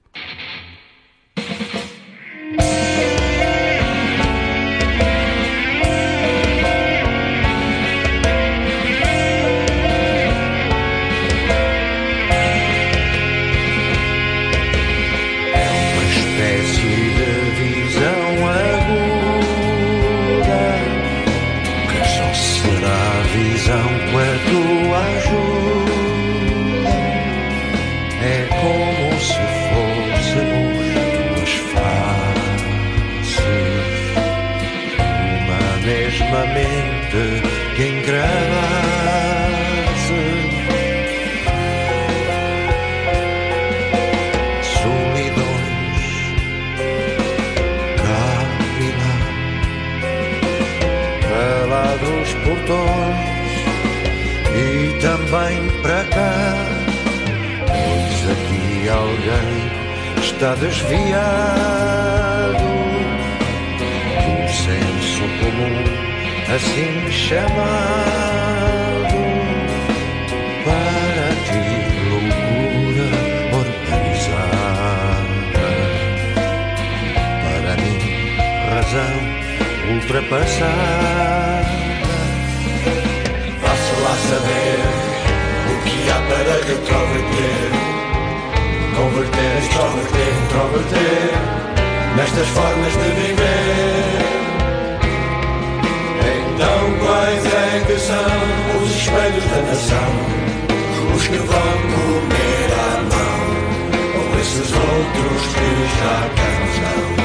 Também para cá. Pois aqui alguém está desviado. Do senso comum assim chamado. Para ti loucura organizada. Para mim razão ultrapassada. Faça lá saber para retroverter converter, introverter nestas formas de viver então quais é que são os espelhos da nação? Os que vão comer à mão, ou esses outros que já cá estão?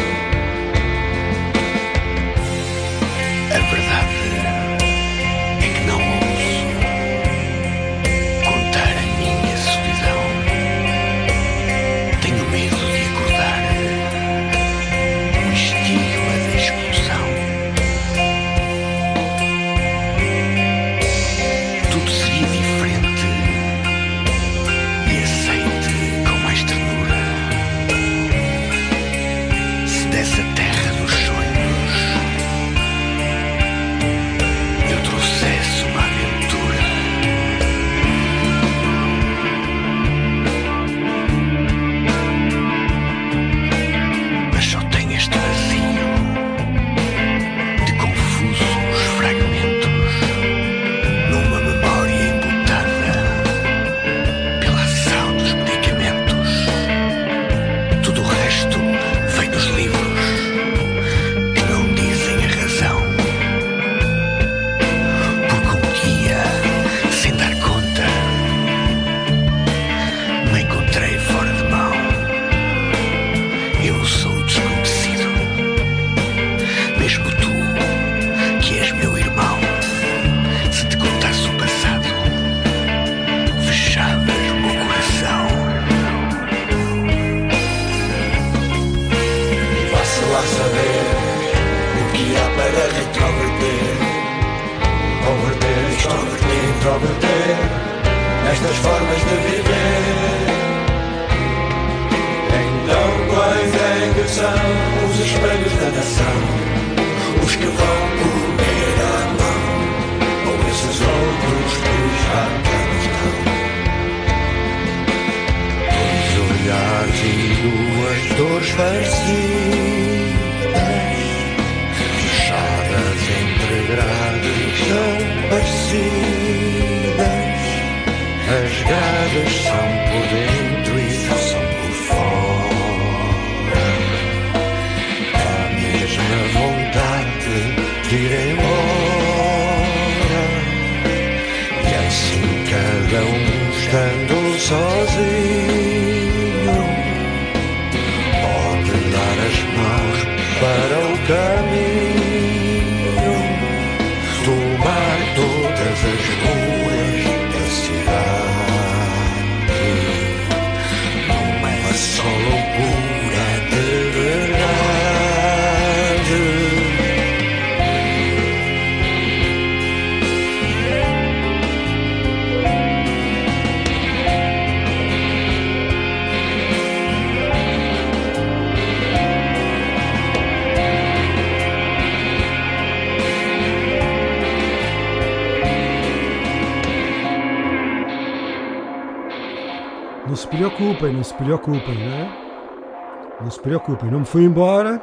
Preocupem, não se preocupem, não é? Não se preocupem, não me fui embora.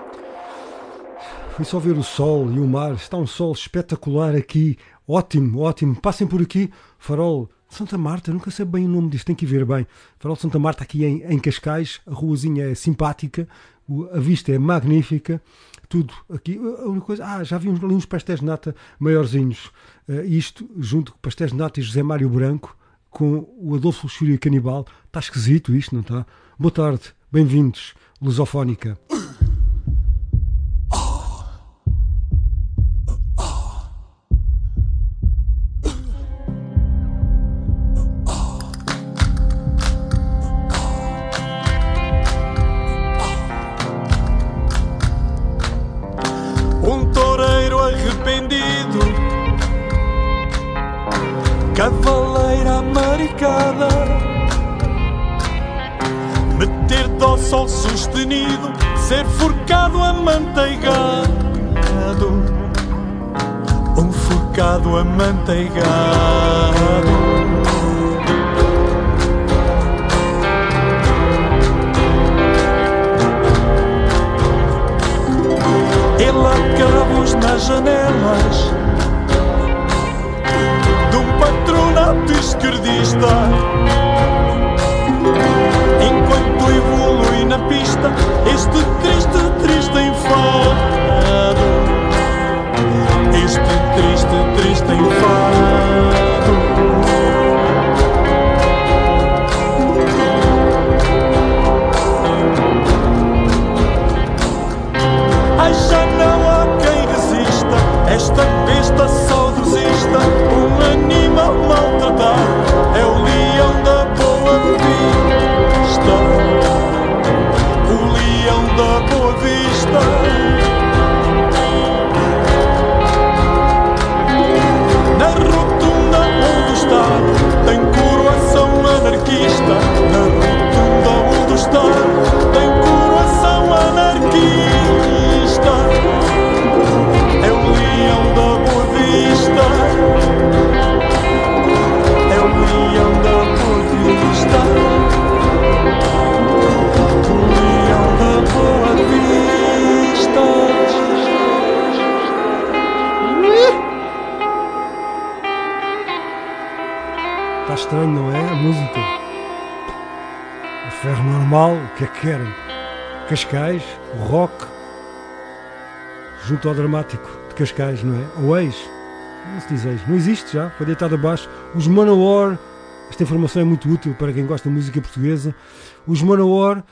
Fui só ver o sol e o mar. Está um sol espetacular aqui. Ótimo, ótimo. Passem por aqui. Farol Santa Marta, nunca sei bem o nome disto, tem que ver bem. Farol Santa Marta aqui em, em Cascais. A ruazinha é simpática. A vista é magnífica. Tudo aqui. A única coisa. Ah, já vi uns, ali uns pastéis de nata maiorzinhos. Eh, isto, junto com pastéis de nata e José Mário Branco, com o Adolfo Luxúria Canibal. Está esquisito isto, não está? Boa tarde, bem-vindos, Lusofónica. Cavaleira americana, sol sustenido, ser forcado amanteigado, um forcado amanteigado. Ele acabos nas janelas de um patronato esquerdista. Na pista este triste, triste enfado. Este triste, triste enfado. Ai, já não há quem resista Esta besta saudosista Um animal estranho, não é? A música. A ferro normal, o que é que querem? Cascais, o rock, junto ao dramático de Cascais, não é? O ex, não se diz ex, não existe já, foi deitado abaixo. Os Manowar, esta informação é muito útil para quem gosta de música portuguesa. Os Manowar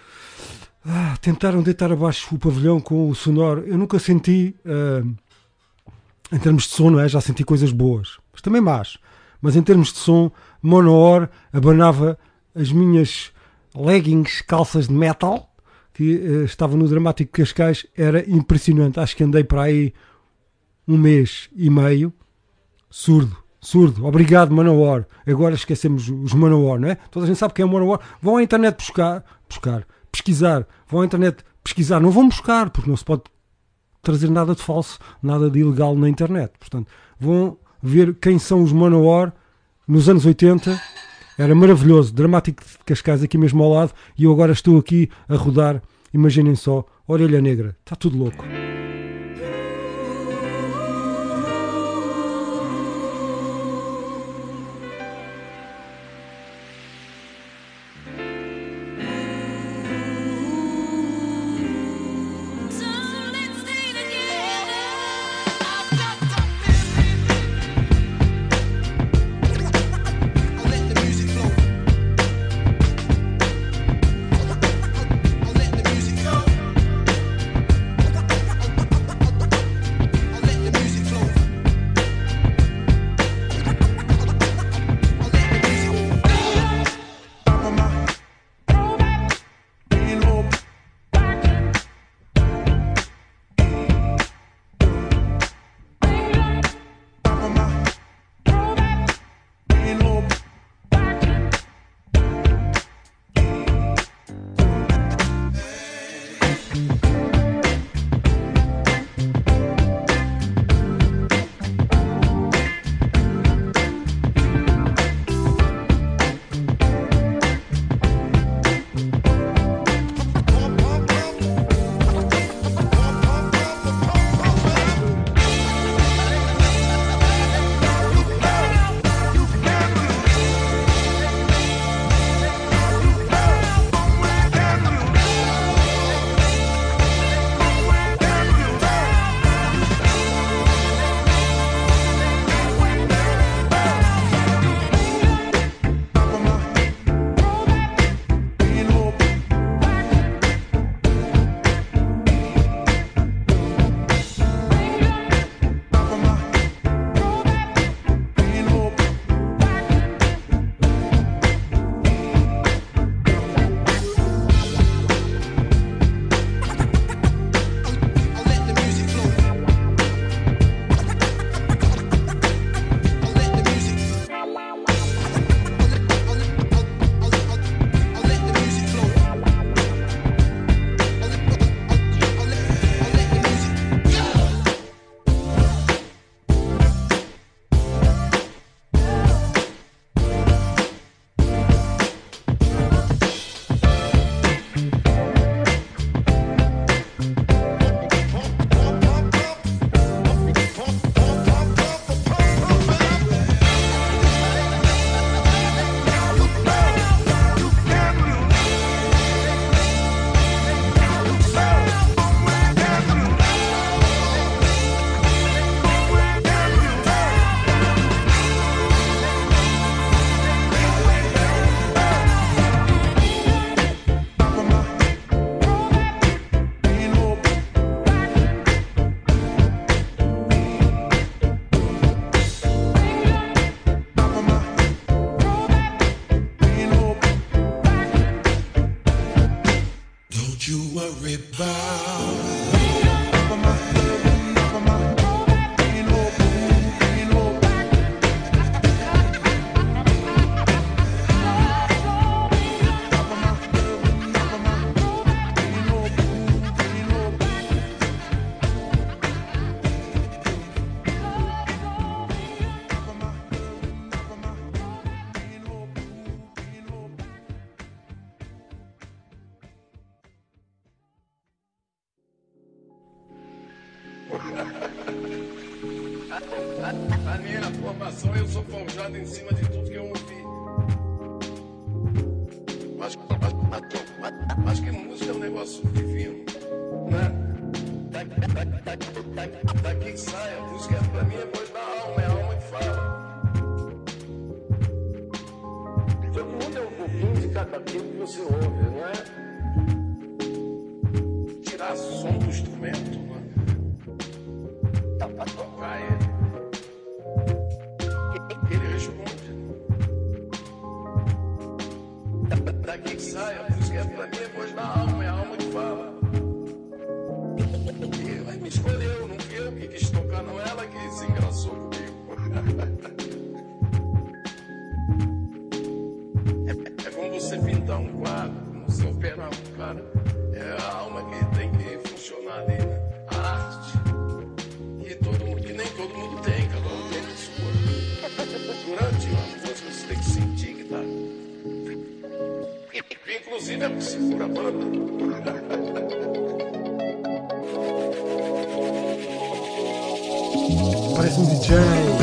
ah, tentaram deitar abaixo o pavilhão com o sonoro. Eu nunca senti, ah, em termos de som, não é? Já senti coisas boas, mas também más. Mas em termos de som, Manowar abanava as minhas leggings, calças de metal, que eh, estava no Dramático Cascais, era impressionante. Acho que andei para aí um mês e meio, surdo, surdo. Obrigado, Manowar. Agora esquecemos os Manowar, não é? Toda a gente sabe que é Manowar. Vão à internet buscar, buscar, pesquisar. Vão à internet pesquisar. Não vão buscar, porque não se pode trazer nada de falso, nada de ilegal na internet. Portanto, vão ver quem são os Manowar nos anos 80. Era maravilhoso, dramático de Cascais aqui mesmo ao lado, e eu agora estou aqui a rodar. Imaginem só, Orelha Negra, está tudo louco. cara. É a alma que tem que funcionar ali, né? A arte. E todo mundo, que nem todo mundo tem, cada um tem a sua. Durante a música você tem que sentir que tá. Inclusive é se for a banda. Parece um DJ.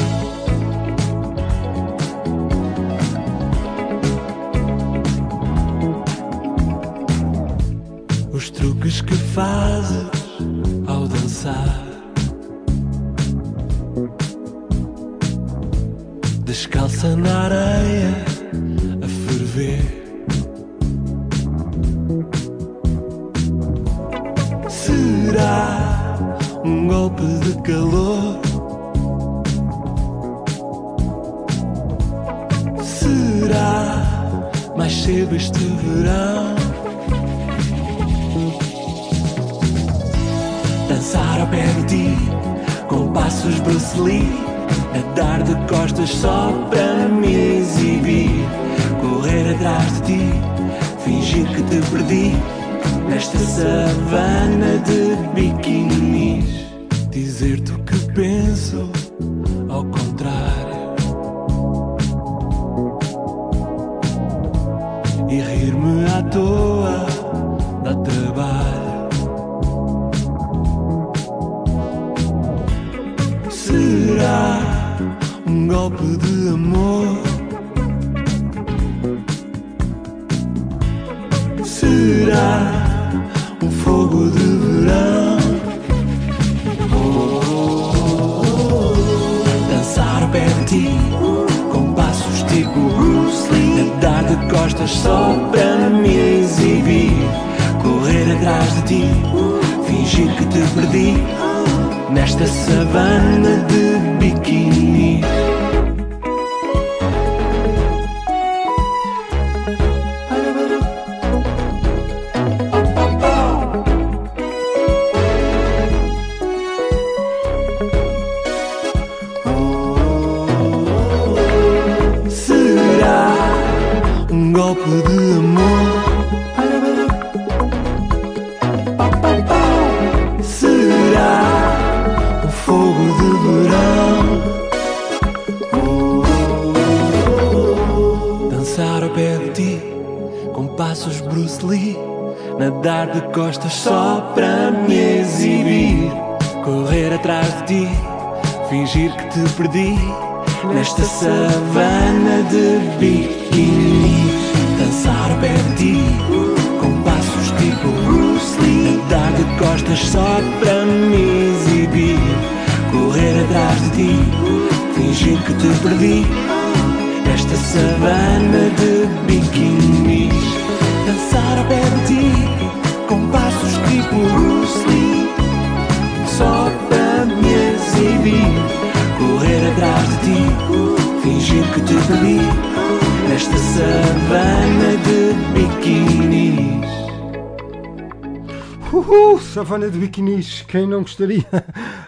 Savana de biquinis, quem não gostaria?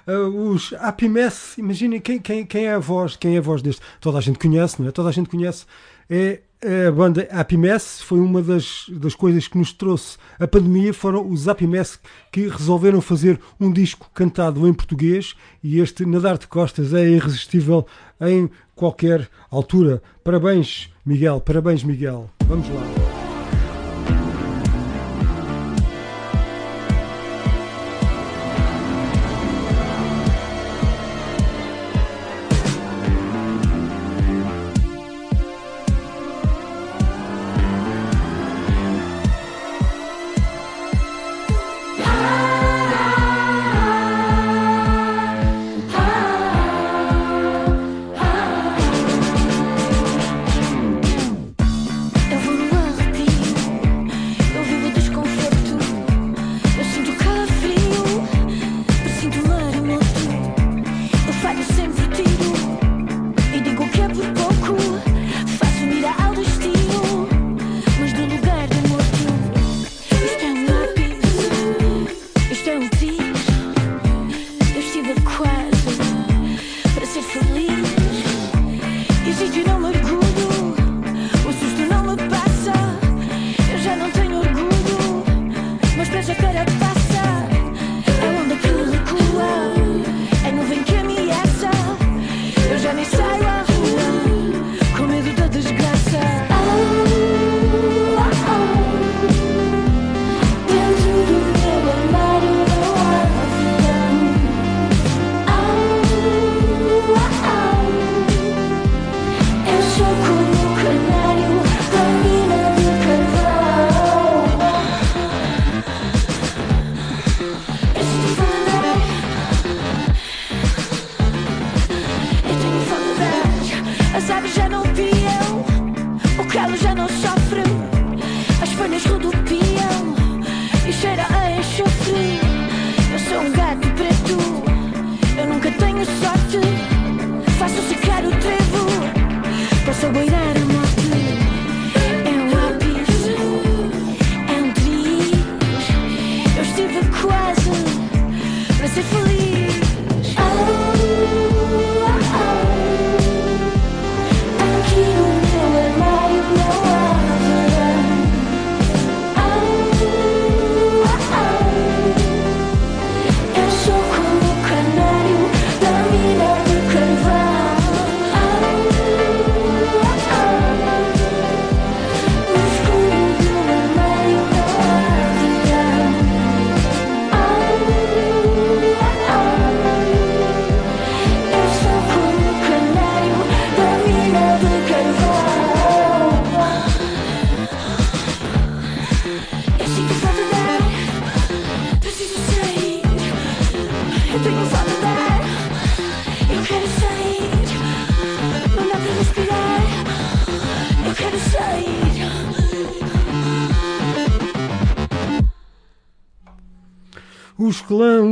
Uh, os Happy Mess, imaginem quem, quem, quem é a voz, quem é a voz deste? Toda a gente conhece, não é? Toda a gente conhece. É, a banda Happy Mess, foi uma das, das coisas que nos trouxe a pandemia, foram os Happy Mess que resolveram fazer um disco cantado em português e este Nadar de Costas é irresistível em qualquer altura. Parabéns, Miguel, parabéns, Miguel. Vamos lá.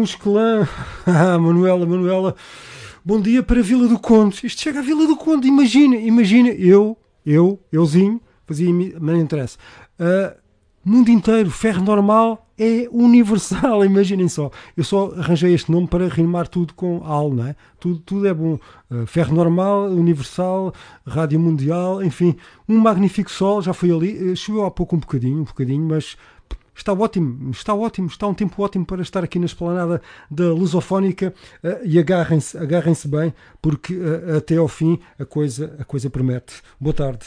Clã, os clã. Ah, Manuela, Manuela. Bom dia para Vila do Conde. Isto chega à Vila do Conde. Imagina, imagina. Eu, eu, euzinho, fazia. não interessa. Ah, mundo inteiro, ferro normal é universal. Imaginem só. Eu só arranjei este nome para rimar tudo com al, não é? Tudo, tudo é bom. Ah, ferro normal, universal, rádio mundial, enfim. Um magnífico sol. Já foi ali. Eh, Choveu há pouco um bocadinho, um bocadinho, mas. Está ótimo, está ótimo, está um tempo ótimo para estar aqui na esplanada da Lusofónica eh, e agarrem-se, agarrem-se bem, porque eh, até ao fim a coisa, a coisa promete. Boa tarde.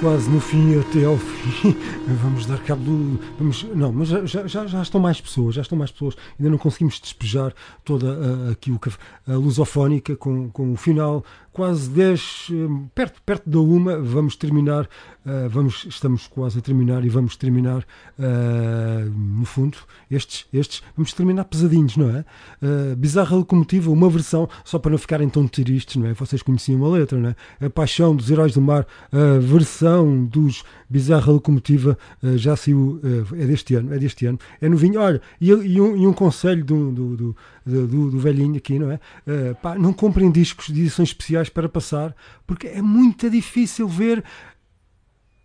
Quase, no fim, até ao fim. Vamos dar cabo do. Vamos, não, mas já, já- já, estão mais pessoas, já estão mais pessoas. Ainda não conseguimos despejar toda a, aqui o, a lusofónica com, com o final quase 10, eh, perto, perto da uma. Vamos terminar, eh, vamos, estamos quase a terminar e vamos terminar, eh, no fundo, estes, estes, vamos terminar pesadinhos, não é? Eh, Bizarra Locomotiva, uma versão, só para não ficarem tão tristes, não é? Vocês conheciam a letra, não é? A Paixão dos Heróis do Mar, a versão dos Bizarra Locomotiva já saiu, é deste ano, é deste ano, é novinho. Olha, e, e um, e um conselho do, do, do, do, do- velhinho aqui, não é? Eh, pá, não comprem discos de edições especiais para passar, porque é muito difícil ver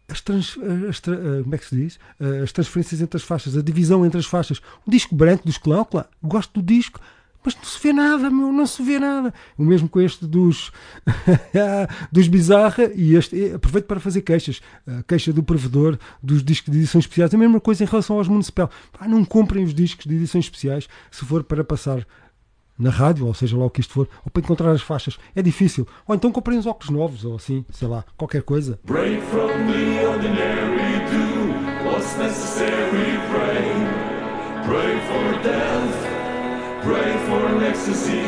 as, trans, as tra- eh, como é que se diz? Eh, as transferências entre as faixas, a divisão entre as faixas. O disco branco dos clã, claro, gosto do disco, mas não se vê nada, meu, não se vê nada. O mesmo com este dos, dos Bizarra e este. eh, Aproveito para fazer queixas. A queixa do provedor dos discos de edições especiais. A mesma coisa em relação aos Municipal. Pá, não comprem os discos de edições especiais se for para passar na rádio, ou seja lá o que isto for, ou para encontrar as faixas. É difícil. Ou então comprem os óculos novos, ou assim, sei lá, qualquer coisa. Break from the ordinary, do what's necessary, pray. Pray for death, pray for an ecstasy.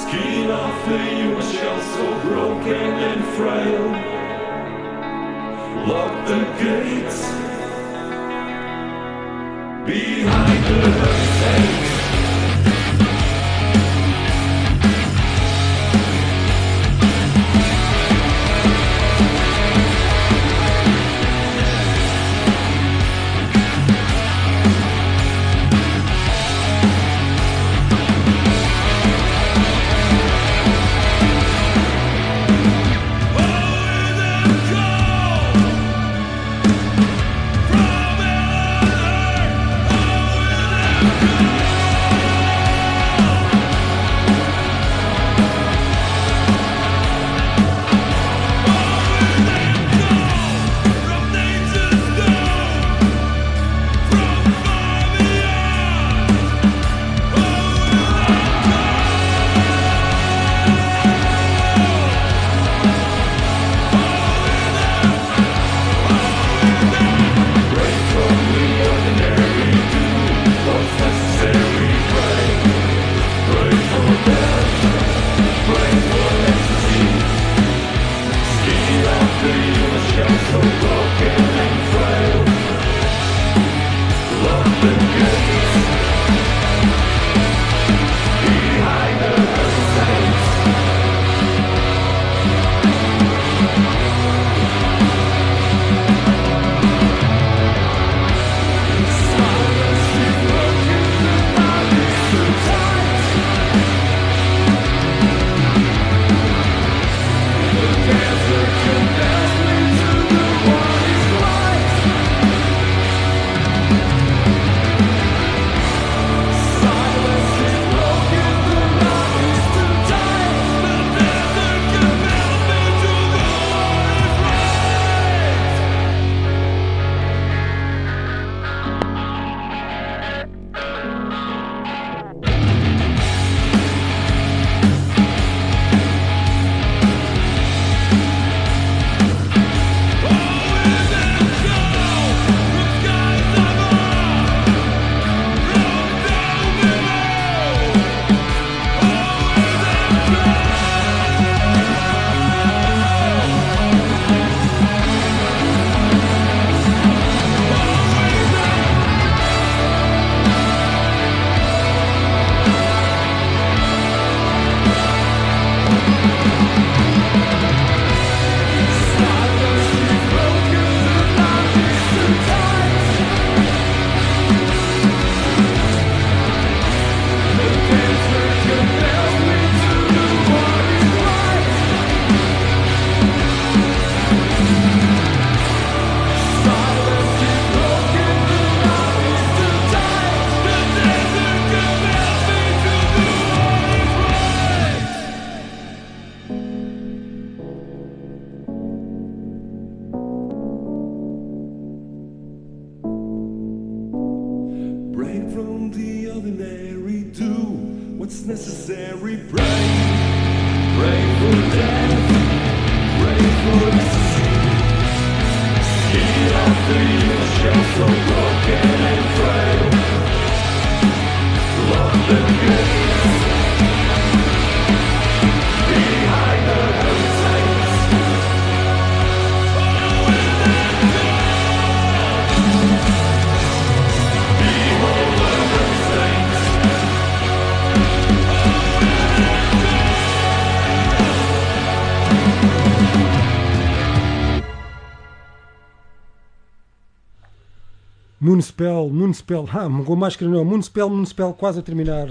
Skin off the human shell so broken and frail. Lock the gates behind the hurricane. Municipal, Municipal, ah, com máscara não, Municipal, Municipal, quase a terminar.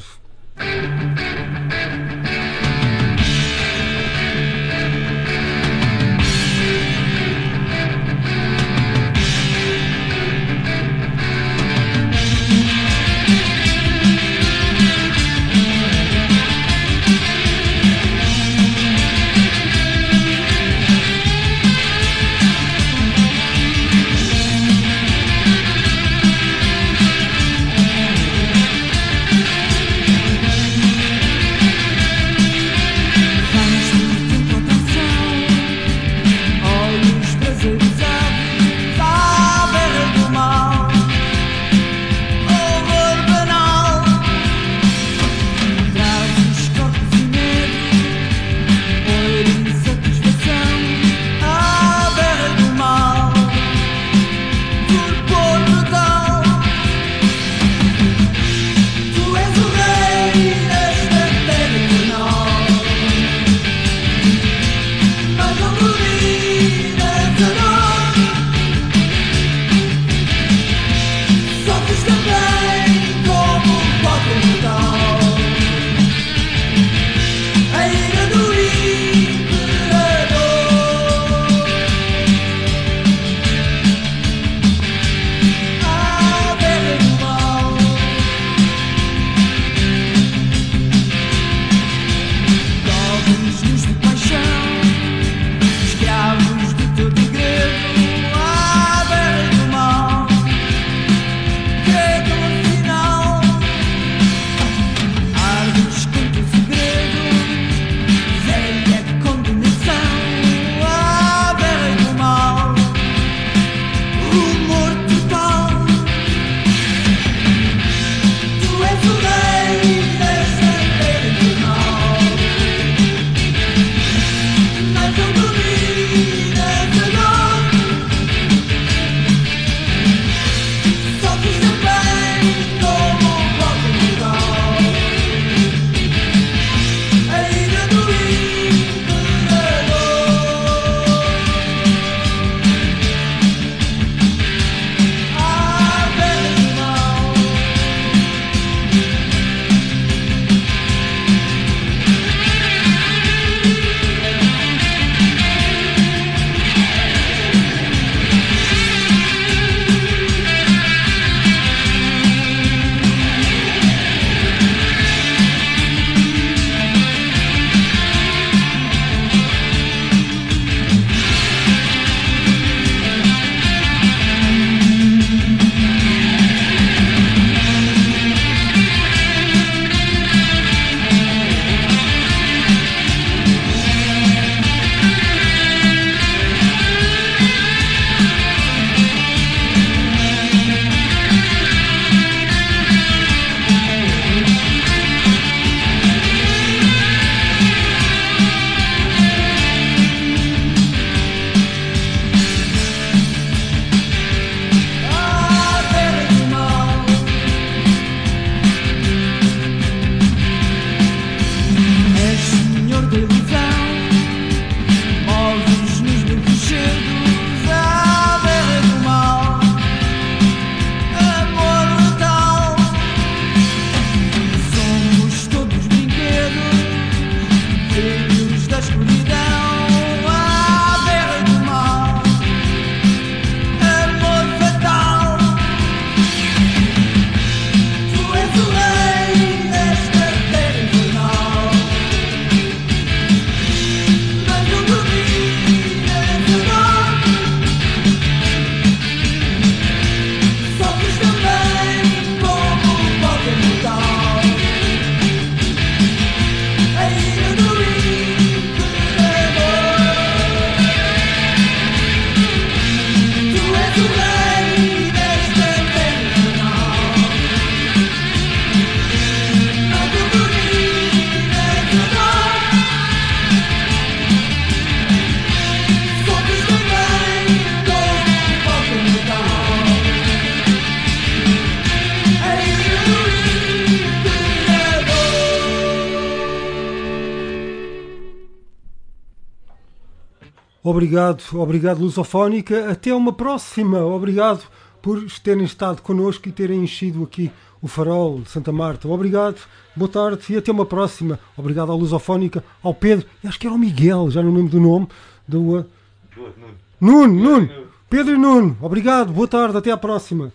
Obrigado, obrigado Lusofónica. Até uma próxima. Obrigado por terem estado connosco e terem enchido aqui o farol de Santa Marta. Obrigado, boa tarde e até uma próxima. Obrigado à Lusofónica, ao Pedro, e acho que era o Miguel, já não lembro do nome. Do, uh, Nuno, Nuno. Pedro e Nuno, obrigado, boa tarde, até à próxima.